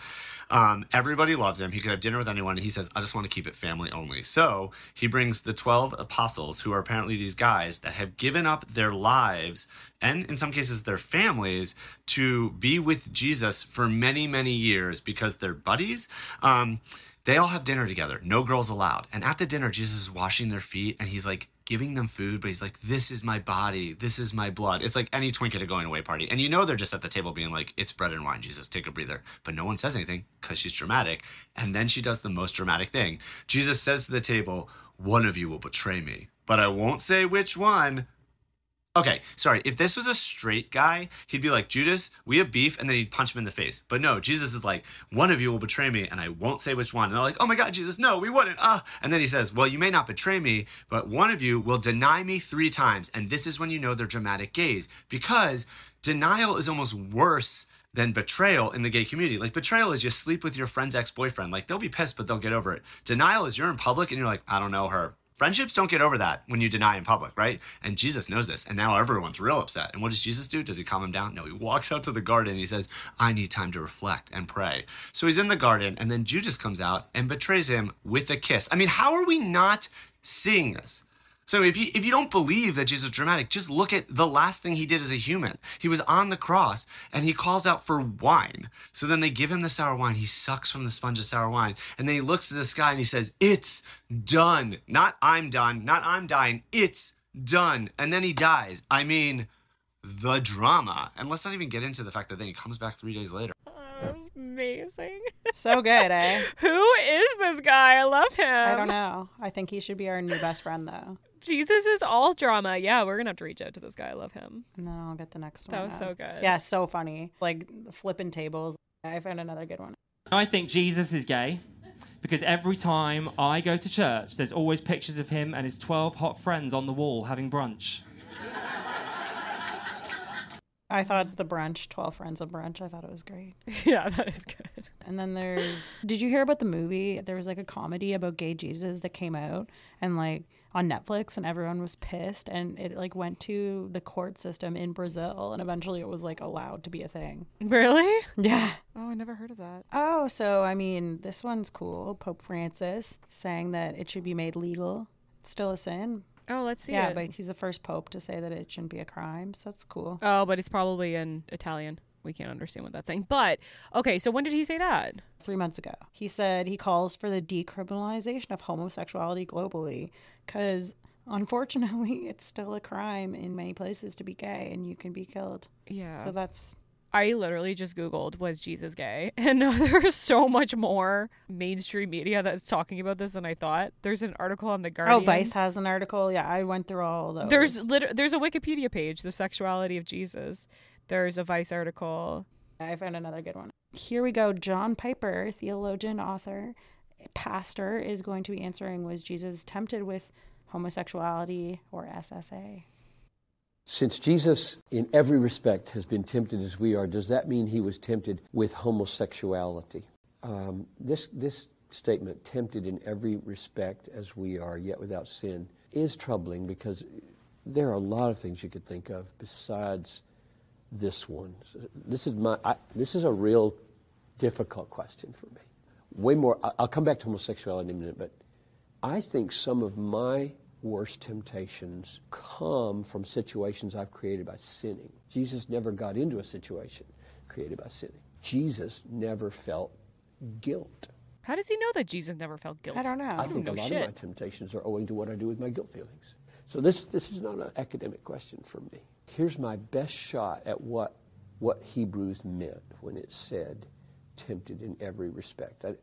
Um, everybody loves him. He could have dinner with anyone. He says, I just want to keep it family only. So he brings the 12 apostles, who are apparently these guys that have given up their lives and in some cases their families to be with Jesus for many, many years because they're buddies. Um, they all have dinner together, no girls allowed. And at the dinner, Jesus is washing their feet and he's like, giving them food, but he's like, This is my body, this is my blood. It's like any twink at a going away party. And you know they're just at the table being like, It's bread and wine, Jesus, take a breather. But no one says anything because she's dramatic. And then she does the most dramatic thing. Jesus says to the table, One of you will betray me, but I won't say which one. Okay, sorry. If this was a straight guy, he'd be like, Judas, we have beef, and then he'd punch him in the face. But no, Jesus is like, one of you will betray me, and I won't say which one. And they're like, oh my God, Jesus, no, we wouldn't. Ah. And then he says, well, you may not betray me, but one of you will deny me three times. And this is when you know they're dramatic gays, because denial is almost worse than betrayal in the gay community. Like betrayal is you sleep with your friend's ex-boyfriend. Like they'll be pissed, but they'll get over it. Denial is you're in public and you're like, I don't know her. Friendships don't get over that when you deny in public, right? And Jesus knows this. And now everyone's real upset. And what does Jesus do? Does he calm him down? No, he walks out to the garden he says, I need time to reflect and pray. So he's in the garden and then Judas comes out and betrays him with a kiss. I mean, how are we not seeing this? So if you if you don't believe that Jesus was dramatic, just look at the last thing he did as a human. He was on the cross and he calls out for wine. So then they give him the sour wine. He sucks from the sponge of sour wine. And then he looks to the sky and he says, It's done. Not I'm done, not I'm dying. It's done. And then he dies. I mean, the drama. And let's not even get into the fact that then he comes back three days later. Oh, that was amazing. So good, eh? Who is this guy? I love him. I don't know. I think he should be our new best friend, though. Jesus is all drama. Yeah, we're gonna have to reach out to this guy. I love him. No, I'll get the next one. That was up. so good. Yeah, so funny. Like flipping tables. I found another good one. I think Jesus is gay because every time I go to church, there's always pictures of him and his 12 hot friends on the wall having brunch. I thought the brunch, 12 Friends of Brunch, I thought it was great. yeah, that is good. And then there's, did you hear about the movie? There was like a comedy about gay Jesus that came out and like on Netflix and everyone was pissed and it like went to the court system in Brazil and eventually it was like allowed to be a thing. Really? Yeah. Oh, I never heard of that. Oh, so I mean, this one's cool. Pope Francis saying that it should be made legal. It's still a sin. Oh, let's see yeah, it. but he's the first pope to say that it shouldn't be a crime, so that's cool. Oh, but it's probably in Italian. We can't understand what that's saying. But okay, so when did he say that? Three months ago, he said he calls for the decriminalization of homosexuality globally because unfortunately, it's still a crime in many places to be gay and you can be killed. Yeah. So that's I literally just Googled, was Jesus gay? And there's so much more mainstream media that's talking about this than I thought. There's an article on The Guardian. oh, Vice has an article. Yeah, I went through all those. There's lit- there's a Wikipedia page, The Sexuality of Jesus. There's a Vice article. I found another good one. Here we go. John Piper, theologian, author, pastor, is going to be answering Was Jesus tempted with homosexuality or SSA? Since Jesus, in every respect, has been tempted as we are, does that mean he was tempted with homosexuality? Um, this, this statement, tempted in every respect as we are, yet without sin, is troubling because there are a lot of things you could think of besides this one. This is, my, I, this is a real difficult question for me. Way more, I- I'll come back to homosexuality in a minute, but I think some of my worst temptations come from situations I've created by sinning. Jesus never got into a situation created by sinning. Jesus never felt guilt. How does he know that Jesus never felt guilt? I don't know. I think a lot shit. of my temptations are owing to what I do with my guilt feelings. So this this is not an academic question for me. Here's my best shot at what what Hebrews meant when it said tempted in every respect. I,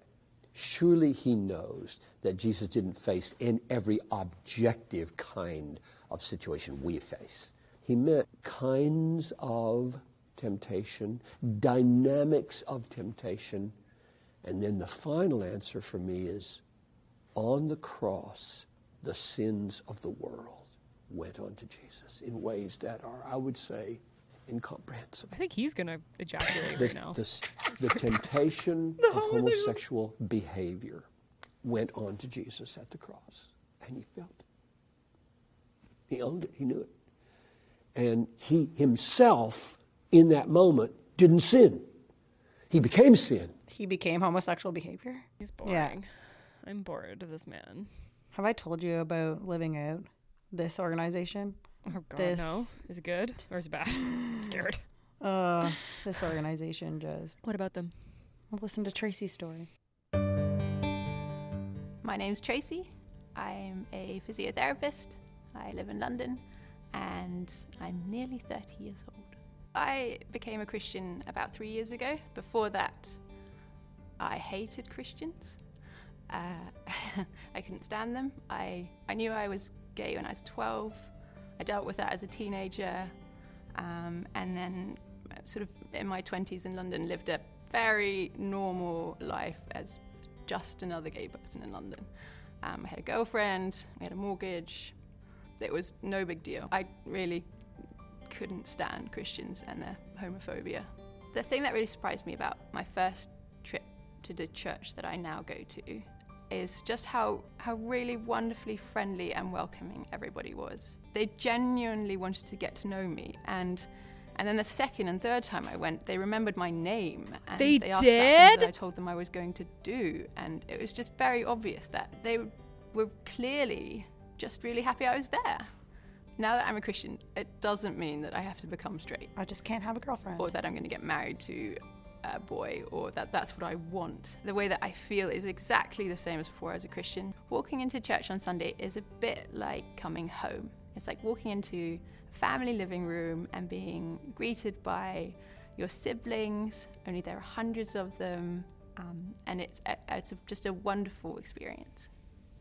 surely he knows that Jesus didn't face in every objective kind of situation we face. He meant kinds of temptation, dynamics of temptation, and then the final answer for me is on the cross, the sins of the world went on to Jesus in ways that are, I would say, incomprehensible. I think he's gonna ejaculate The, right now. the the temptation of homosexual behavior went on to Jesus at the cross, and he felt it. He owned it, he knew it. And he himself, in that moment, didn't sin. He became sin. He became homosexual behavior. He's boring. Yeah. I'm bored of this man. Have I told you about living out this organization? Oh god, This- no. Is it good or is it bad? I'm scared. Uh, this organization just What about them? well, listen to Tracy's story. My name's Tracy. I'm a physiotherapist. I live in London and I'm nearly 30 years old. I became a Christian about three years ago. Before that, I hated Christians. Uh, I couldn't stand them. I, I knew I was gay when I was 12. I dealt with that as a teenager. Um, and then, sort of in my 20s in London, lived a very normal life as just another gay person in London. Um, I had a girlfriend, we had a mortgage. It was no big deal. I really couldn't stand Christians and their homophobia. The thing that really surprised me about my first trip to the church that I now go to is just how, how really wonderfully friendly and welcoming everybody was. They genuinely wanted to get to know me and and then the second and third time I went, they remembered my name and They asked about things did? that I told them I was going to do. And it was just very obvious that they were clearly just really happy I was there. Now that I'm a Christian, it doesn't mean that I have to become straight I just can't have a girlfriend. or that I'm going to get married to a boy or that that's what I want. The way that I feel is exactly the same as before as a Christian. Walking into church on Sunday is a bit like coming home. It's like walking into a family living room and being greeted by your siblings, only there are hundreds of them, um, and it's, it's just a wonderful experience.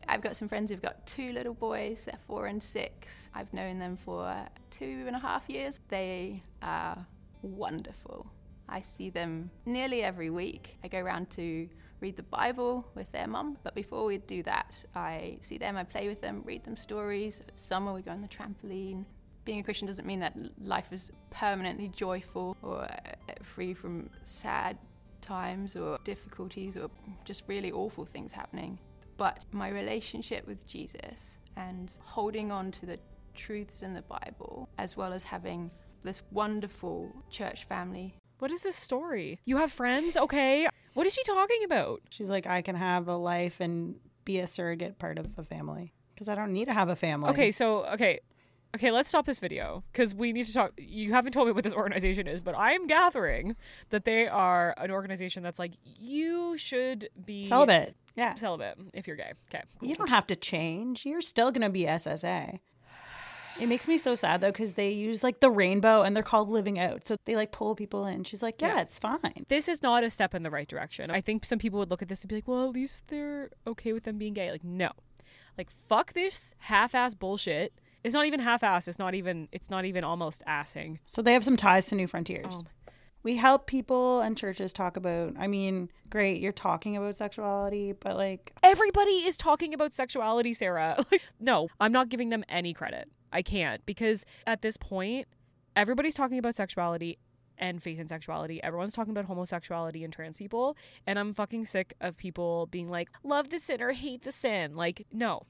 I've got some friends who've got two little boys, they're four and six. I've known them for two and a half years. They are wonderful. I see them nearly every week. I go around to read the Bible with their mum, but before we do that, I see them, I play with them, read them stories. If it's summer, we go on the trampoline. Being a Christian doesn't mean that life is permanently joyful or uh, free from sad times or difficulties or just really awful things happening. But my relationship with Jesus and holding on to the truths in the Bible, as well as having this wonderful church family. What is this story? You have friends? Okay. What is she talking about? She's like, I can have a life and be a surrogate part of a family because I don't need to have a family. Okay, so okay. Okay, let's stop this video because we need to talk. You haven't told me what this organization is, but I am gathering that they are an organization that's like you should be celibate. Yeah, celibate if you're gay. Okay, you don't have to change. You're still gonna be SSA. It makes me so sad though because they use like the rainbow and they're called living out. So they like pull people in. She's like, yeah, Yeah. it's fine. This is not a step in the right direction. I think some people would look at this and be like, well, at least they're okay with them being gay. Like, no. Like, fuck this half ass bullshit. It's not even half ass. It's not even, it's not even almost assing. So they have some ties to New Frontiers. Oh We help people and churches talk about. I mean, great, you're talking about sexuality, but like, Everybody is talking about sexuality, Sarah. Like, no, I'm not giving them any credit. I can't because at this point, everybody's talking about sexuality and faith and sexuality. Everyone's talking about homosexuality and trans people. And I'm fucking sick of people being like, love the sinner, hate the sin. Like, no,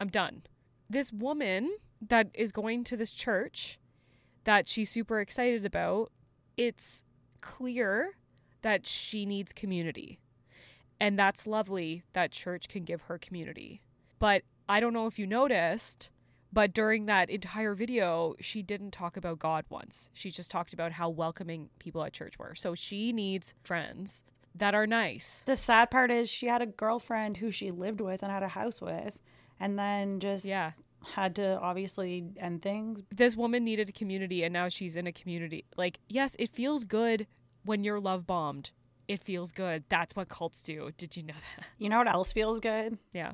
I'm done. This woman that is going to this church that she's super excited about, it's clear that she needs community. And that's lovely that church can give her community. But I don't know if you noticed, but during that entire video, she didn't talk about God once. She just talked about how welcoming people at church were. So she needs friends that are nice. the sad part is she had a girlfriend who she lived with and had a house with, and then just Yeah. had to obviously end things. This woman needed a community and now she's in a community. Like, yes, it feels good when you're love bombed. It feels good. That's what cults do. Did you know that? You know what else feels good? Yeah.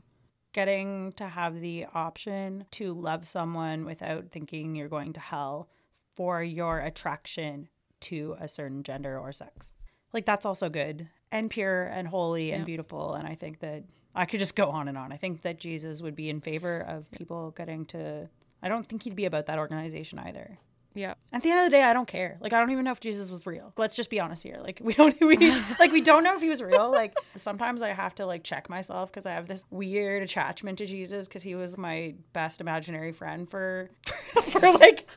Getting to have the option to love someone without thinking you're going to hell for your attraction to a certain gender or sex. Like that's also good and pure and holy and Yeah. beautiful. And I think that I could just go on and on. I think that Jesus would be in favor of people getting to. I don't think he'd be about that organization either. Yeah. At the end of the day, I don't care. Like I don't even know if Jesus was real. Let's just be honest here. Like we don't we like we don't know if he was real. Like sometimes I have to like check myself because I have this weird attachment to Jesus because he was my best imaginary friend for for like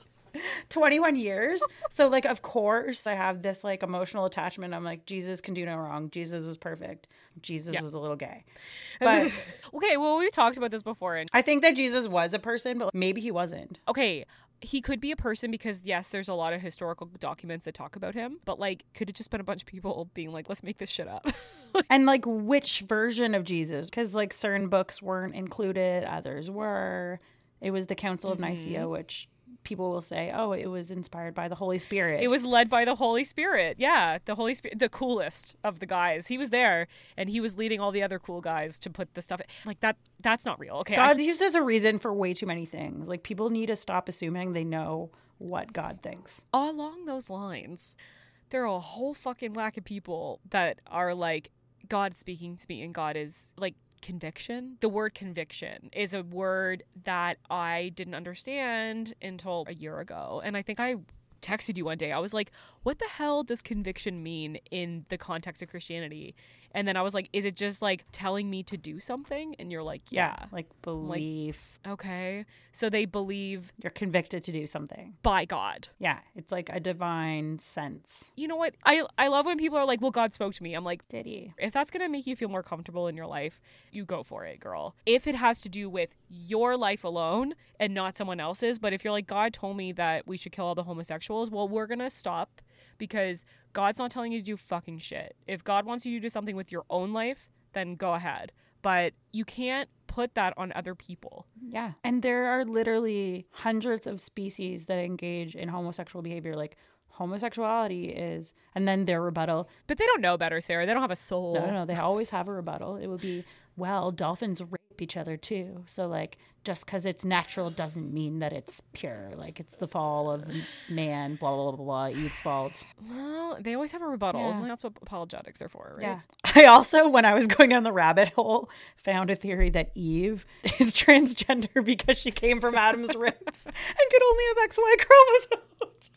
21 years. So like of course I have this like emotional attachment. I'm like Jesus can do no wrong. Jesus was perfect. Jesus Yeah. was a little gay. But okay, well, we've talked about this before. And I think that Jesus was a person, but maybe he wasn't. okay, he could be a person because yes, there's a lot of historical documents that talk about him, but like, could it just been a bunch of people being like, let's make this shit up? and like which version of Jesus? Because like certain books weren't included, others were. It was the Council of Nicaea, mm-hmm. which people will say, oh, it was inspired by the Holy Spirit. it was led by the Holy Spirit. Yeah, the Holy Spirit, the coolest of the guys. He was there, and he was leading all the other cool guys to put the stuff. Like that. That's not real. Okay, I God's used as a reason for way too many things. Like people need to stop assuming they know what God thinks. along those lines, there are a whole fucking lack of people that are like, God speaking to me, and God is like conviction. The word conviction is a word that I didn't understand until a year ago. And I think I texted you one day. I was like, what the hell does conviction mean in the context of Christianity? And then I was like, is it just like telling me to do something? And you're like, yeah. Like belief. Okay. So they believe You're convicted to do something. by God. Yeah. It's like a divine sense. you know what? I I love when people are like, "Well, God spoke to me." I'm like, Did he? if that's gonna make you feel more comfortable in your life, you go for it, girl. If it has to do with your life alone and not someone else's, but if you're like, God told me that we should kill all the homosexuals, well, we're gonna stop because God's not telling you to do fucking shit. If God wants you to do something with your own life, then go ahead. But you can't put that on other people. Yeah. And there are literally hundreds of species that engage in homosexual behavior. Like homosexuality is, and then their rebuttal. But they don't know better, Sarah. They don't have a soul. No, no, no. They always have a rebuttal. It would be, well, dolphins rape each other too. So, like, just because it's natural doesn't mean that it's pure. Like, it's the fall of man, blah, blah, blah, blah, Eve's fault. Well, they always have a rebuttal. Yeah. That's what apologetics are for, right? Yeah. I also, when I was going down the rabbit hole, found a theory that Eve is transgender because she came from Adam's ribs and could only have XY chromosomes.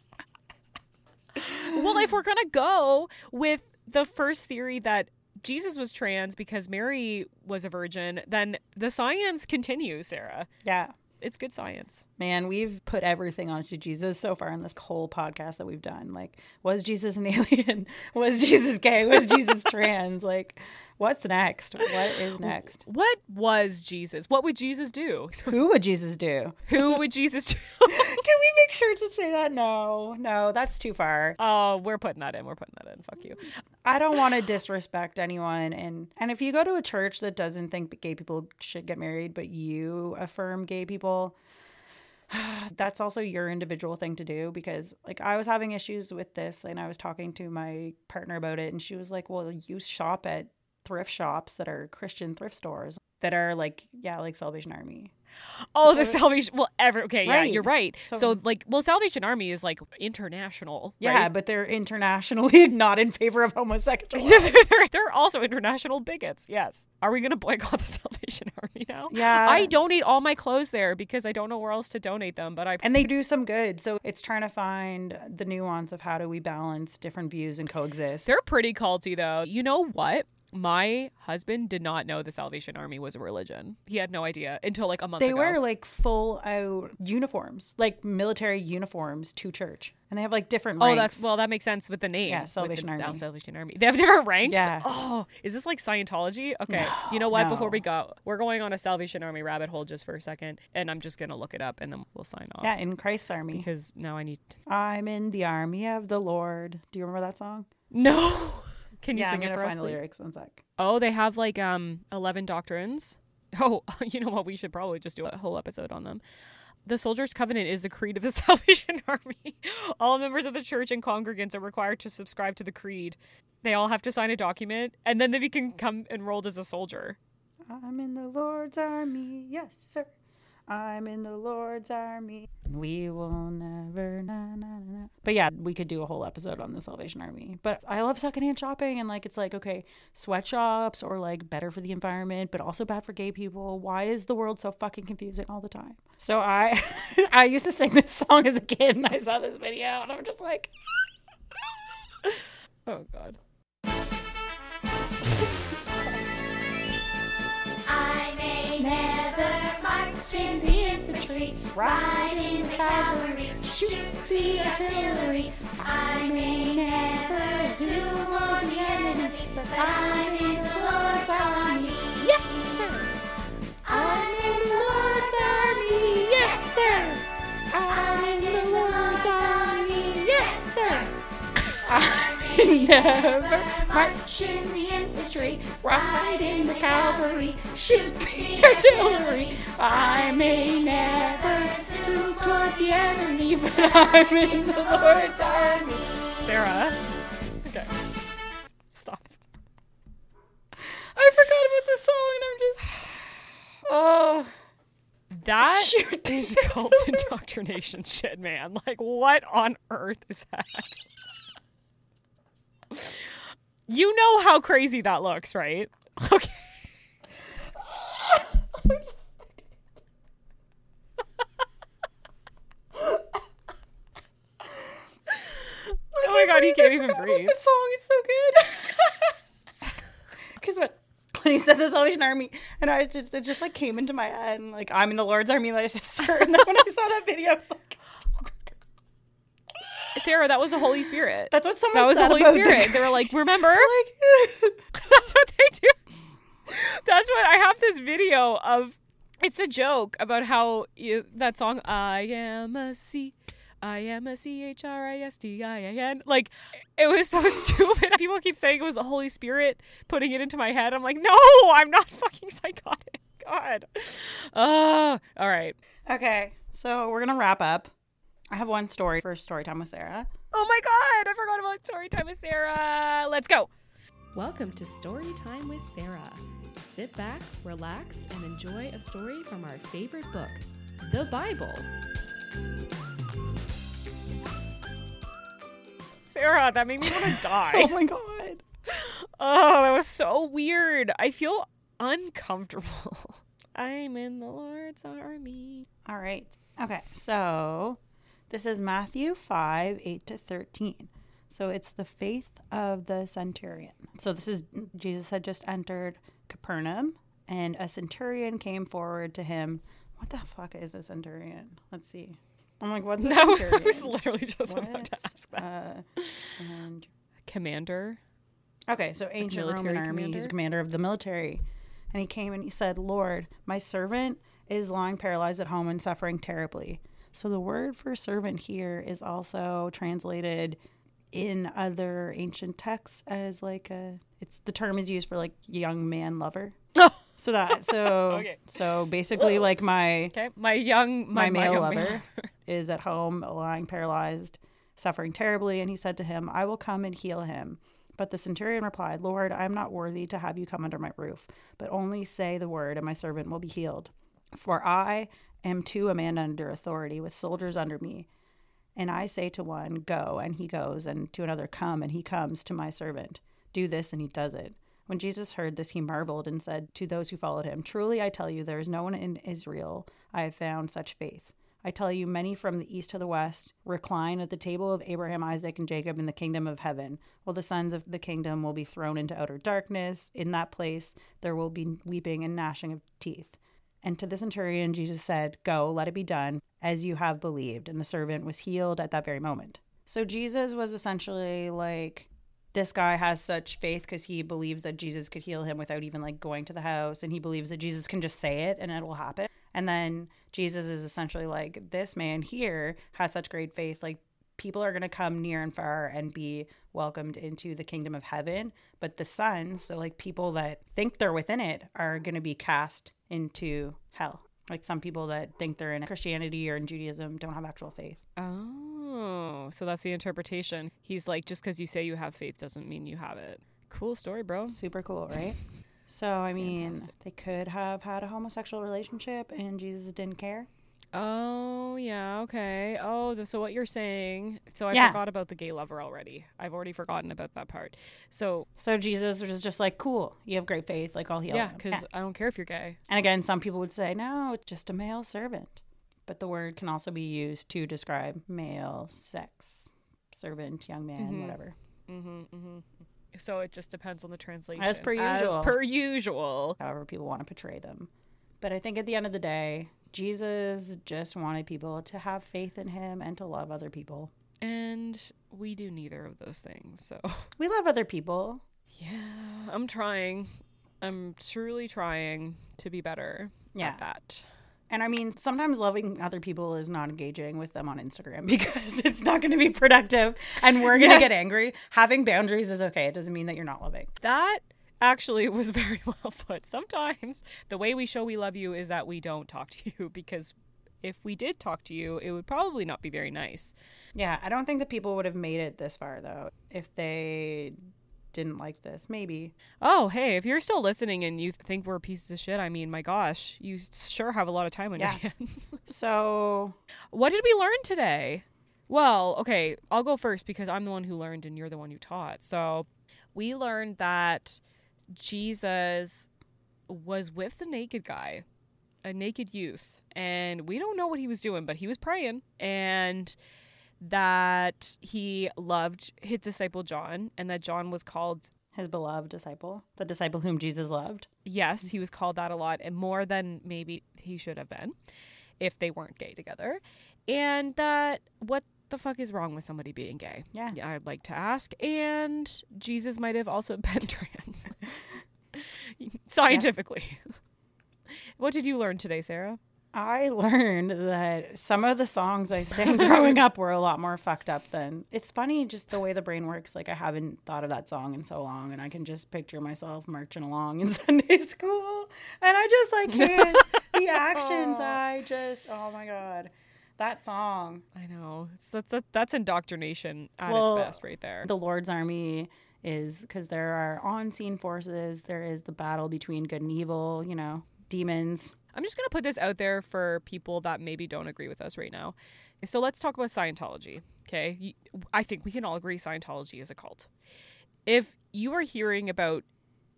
Well, if we're gonna go with the first theory that Jesus was trans because Mary was a virgin, then the science continues, Sarah. Yeah. It's good science. Man, we've put everything onto Jesus so far in this whole podcast that we've done. Like, was Jesus an alien? Was Jesus gay? Was Jesus trans? Like, what's next? What is next? What was Jesus? What would Jesus do? Who would Jesus do? Who would Jesus do? Can we make sure to say that? No, no, that's too far. Oh, we're putting that in. We're putting that in. Fuck you. I don't want to disrespect anyone and and if you go to a church that doesn't think gay people should get married but you affirm gay people that's also your individual thing to do because like I was having issues with this and I was talking to my partner about it and she was like, "Well, you shop at thrift shops that are Christian thrift stores that are like yeah, like Salvation Army." Oh, the Salvation. Well, ever. Okay, yeah, you're right. So, So- like, well, Salvation Army is like international. Yeah, right? but they're internationally not in favor of homosexuals. they're, they're also international bigots. Yes. Are we going to boycott the Salvation Army now? Yeah. I donate all my clothes there because I don't know where else to donate them. But I and they do some good. So it's trying to find the nuance of how do we balance different views and coexist. they're pretty culty though. You know what? My husband did not know the Salvation Army was a religion. He had no idea until like a month They ago. wear like full out uniforms, like military uniforms to church, and they have like different. Oh, that's well. That makes sense with the name. Yeah, Salvation the, Army. now Salvation Army. They have different ranks. Yeah. Oh, is this like Scientology? Okay. you know what? Before we go, we're going on a Salvation Army rabbit hole just for a second, and I'm just gonna look it up, and then we'll sign off. yeah, in Christ's army. Because now I need. I'm in the army of the Lord. Do you remember that song? No. Can you yeah, sing I'm it for us, find the please? lyrics. One sec. Oh, they have like um eleven doctrines. Oh, you know what? We should probably just do a whole episode on them. The Soldier's Covenant is the creed of the Salvation Army. all members of the church and congregants are required to subscribe to the creed. They all have to sign a document, and then they can come enrolled as a soldier. I'm in the Lord's army. Yes, sir. I'm in the Lord's army. And we will never na na na. na. But yeah, we could do a whole episode on the Salvation Army. But I love secondhand shopping and like it's like okay, sweatshops or like better for the environment, but also bad for gay people. Why is the world so fucking confusing all the time? So I I used to sing this song as a kid and I saw this video and I'm just like Oh God. Never march in the infantry, ride in the cavalry, shoot the artillery. I may never zoom on the enemy, but I'm in the Lord's army. Yes, sir. I'm in the Lord's army. Yes, sir. never march in the infantry, ride in the cavalry, shoot the artillery. I may never zoom toward the enemy, but I'm in the Lord's army. Sarah. Okay. Stop. I forgot about the song and I'm just oh That Shoot is cult indoctrination shit, man. Like, what on earth is that? You know how crazy that looks, right? Okay. oh my god, he can't even breathe. The song is so good. Because what when he said the Salvation Army, and I just it just like came into my head, and like I'm in the Lord's Army, like sister. And then when I saw that video, I was like, Sarah, that was the Holy Spirit. that's what someone that was the Holy about the- Spirit. They were like, remember? like, That's what they do. That's what I have this video of. It's a joke about how you, that song "I am a sea, I am a C H R I S T I A N. Like, it was so stupid. People keep saying it was the Holy Spirit putting it into my head. I'm like, no, I'm not fucking psychotic. God. Uh, all right. Okay, so we're gonna wrap up. I have one story for story time with Sarah. Oh my God, I forgot about story time with Sarah. Let's go. Welcome to Story Time with Sarah. Sit back, relax, and enjoy a story from our favorite book, the Bible. Sarah, that made me want to die. Oh my god. Oh, that was so weird. I feel uncomfortable. I'm in the Lord's army. All right. Okay, so this is Matthew 5 8 to 13. So it's the faith of the centurion. So this is Jesus had just entered Capernaum, and a centurion came forward to him. What the fuck is a centurion? Let's see. I'm like, what's a That was, centurion? I was literally just about to ask that. uh, and Commander. Okay, so ancient Roman military army. He's commander? commander of the military. And he came and he said, Lord, my servant is lying paralyzed at home and suffering terribly. So the word for servant here is also translated in other ancient texts as like a it's the term is used for like young man lover. So that so Okay. so basically like my Okay, my young my, my, male young lover man. is at home lying paralyzed suffering terribly and he said to him i will come and heal him but the centurion replied lord i am not worthy to have you come under my roof but only say the word and my servant will be healed for i am too a man under authority with soldiers under me and i say to one go and he goes and to another come and he comes to my servant do this and he does it when Jesus heard this, he marveled and said to those who followed him, Truly I tell you, there is no one in Israel I have found such faith. I tell you, many from the east to the west recline at the table of Abraham, Isaac, and Jacob in the kingdom of heaven, while the sons of the kingdom will be thrown into outer darkness. In that place there will be weeping and gnashing of teeth. And to the centurion, Jesus said, Go, let it be done as you have believed. And the servant was healed at that very moment. So Jesus was essentially like, this guy has such faith because he believes that Jesus could heal him without even like going to the house. And he believes that Jesus can just say it and it will happen. And then Jesus is essentially like, this man here has such great faith. Like, people are going to come near and far and be welcomed into the kingdom of heaven. But the sons, so like people that think they're within it, are going to be cast into hell. Like some people that think they're in Christianity or in Judaism don't have actual faith. Oh, so that's the interpretation. He's like, just because you say you have faith doesn't mean you have it. Cool story, bro. Super cool, right? So, I mean, they could have had a homosexual relationship and Jesus didn't care. Oh, yeah, okay. Oh, th- so what you're saying. So I Yeah. forgot about the gay lover already. I've already forgotten about that part. So, So, Jesus was just like, cool, you have great faith, like, I'll heal yeah, because I don't care if you're gay. And again, some people would say, no, it's just a male servant. But the word can also be used to describe male, sex, servant, young man, Mhm. whatever. Mm-hmm, mm-hmm. So it just depends on the translation. As per usual. As per usual. However, people want to portray them. But I think at the end of the day, Jesus just wanted people to have faith in him and to love other people. And we do neither of those things. So, We love other people. yeah, I'm trying. I'm truly trying to be better Yeah. at that. And I mean, sometimes loving other people is not engaging with them on Instagram because it's not going to be productive and we're going to Yes. get angry. Having boundaries is okay. It doesn't mean that you're not loving. That actually it was very well put. Sometimes the way we show we love you is that we don't talk to you because if we did talk to you, it would probably not be very nice. Yeah, I don't think that people would have made it this far though if they didn't like this. Maybe. Oh, hey, if you're still listening and you think we're pieces of shit, I mean, my gosh, you sure have a lot of time on Yeah. your hands. So, what did we learn today? Well, okay, I'll go first because I'm the one who learned and you're the one who taught. So, we learned that Jesus was with the naked guy, a naked youth, and we don't know what he was doing, but he was praying and that he loved his disciple John and that John was called his beloved disciple, the disciple whom Jesus loved. yes, he was called that a lot and more than maybe he should have been if they weren't gay together. And that what the fuck is wrong with somebody being gay? Yeah. I'd like to ask. And Jesus might have also been trans. Scientifically. what did you learn today, Sarah? I learned that some of the songs I sang growing up were a lot more fucked up than. It's funny just the way the brain works. Like I haven't thought of that song in so long, and I can just picture myself marching along in Sunday school, and I just like can't. the actions, I just oh my god, that song. I know. It's, that's that, that's indoctrination at Well, its best, right there. The Lord's army is because there are on-scene forces. There is the battle between good and evil. You know, demons. I'm just going to put this out there for people that maybe don't agree with us right now. So let's talk about Scientology. Okay. I think we can all agree Scientology is a cult. If you are hearing about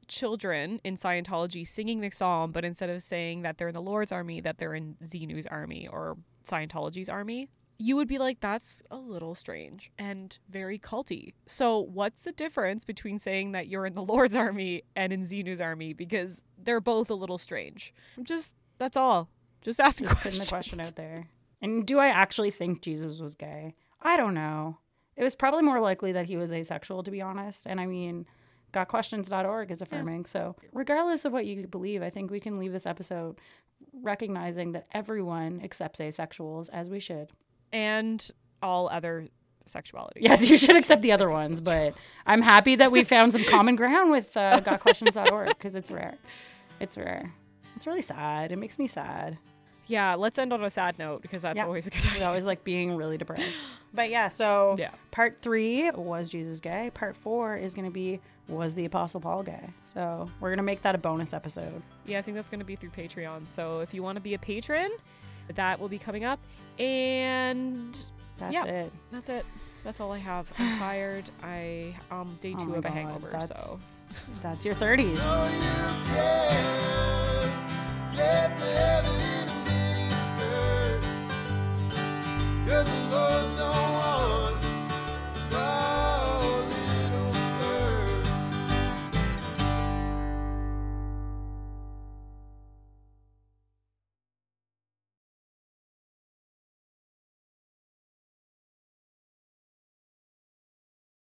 children in Scientology singing the psalm, but instead of saying that they're in the Lord's army, that they're in Xenu's army or Scientology's army, you would be like, that's a little strange and very culty. So, what's the difference between saying that you're in the Lord's army and in Xenu's army? Because they're both a little strange. I'm just, that's all. Just asking Just questions. the question out there. And do I actually think Jesus was gay? I don't know. It was probably more likely that he was asexual, to be honest. And I mean, gotquestions.org is affirming. So, regardless of what you believe, I think we can leave this episode recognizing that everyone accepts asexuals as we should. And all other sexuality. Yes, you should accept the other ones, but I'm happy that we found some common ground with uh, gotquestions.org because it's rare. It's rare. It's really sad. It makes me sad. Yeah, let's end on a sad note because that's Yeah. always a good It's always like being really depressed. But yeah, so Yeah. part three was Jesus gay. Part four is going to be was the Apostle Paul gay. So we're going to make that a bonus episode. Yeah, I think that's going to be through Patreon. So if you want to be a patron, that will be coming up. And That's Yeah. it. that's it. That's all I have. I'm tired. I um day Oh two my of a hangover. that's- So That's your 30s. Get the Cause the Lord don't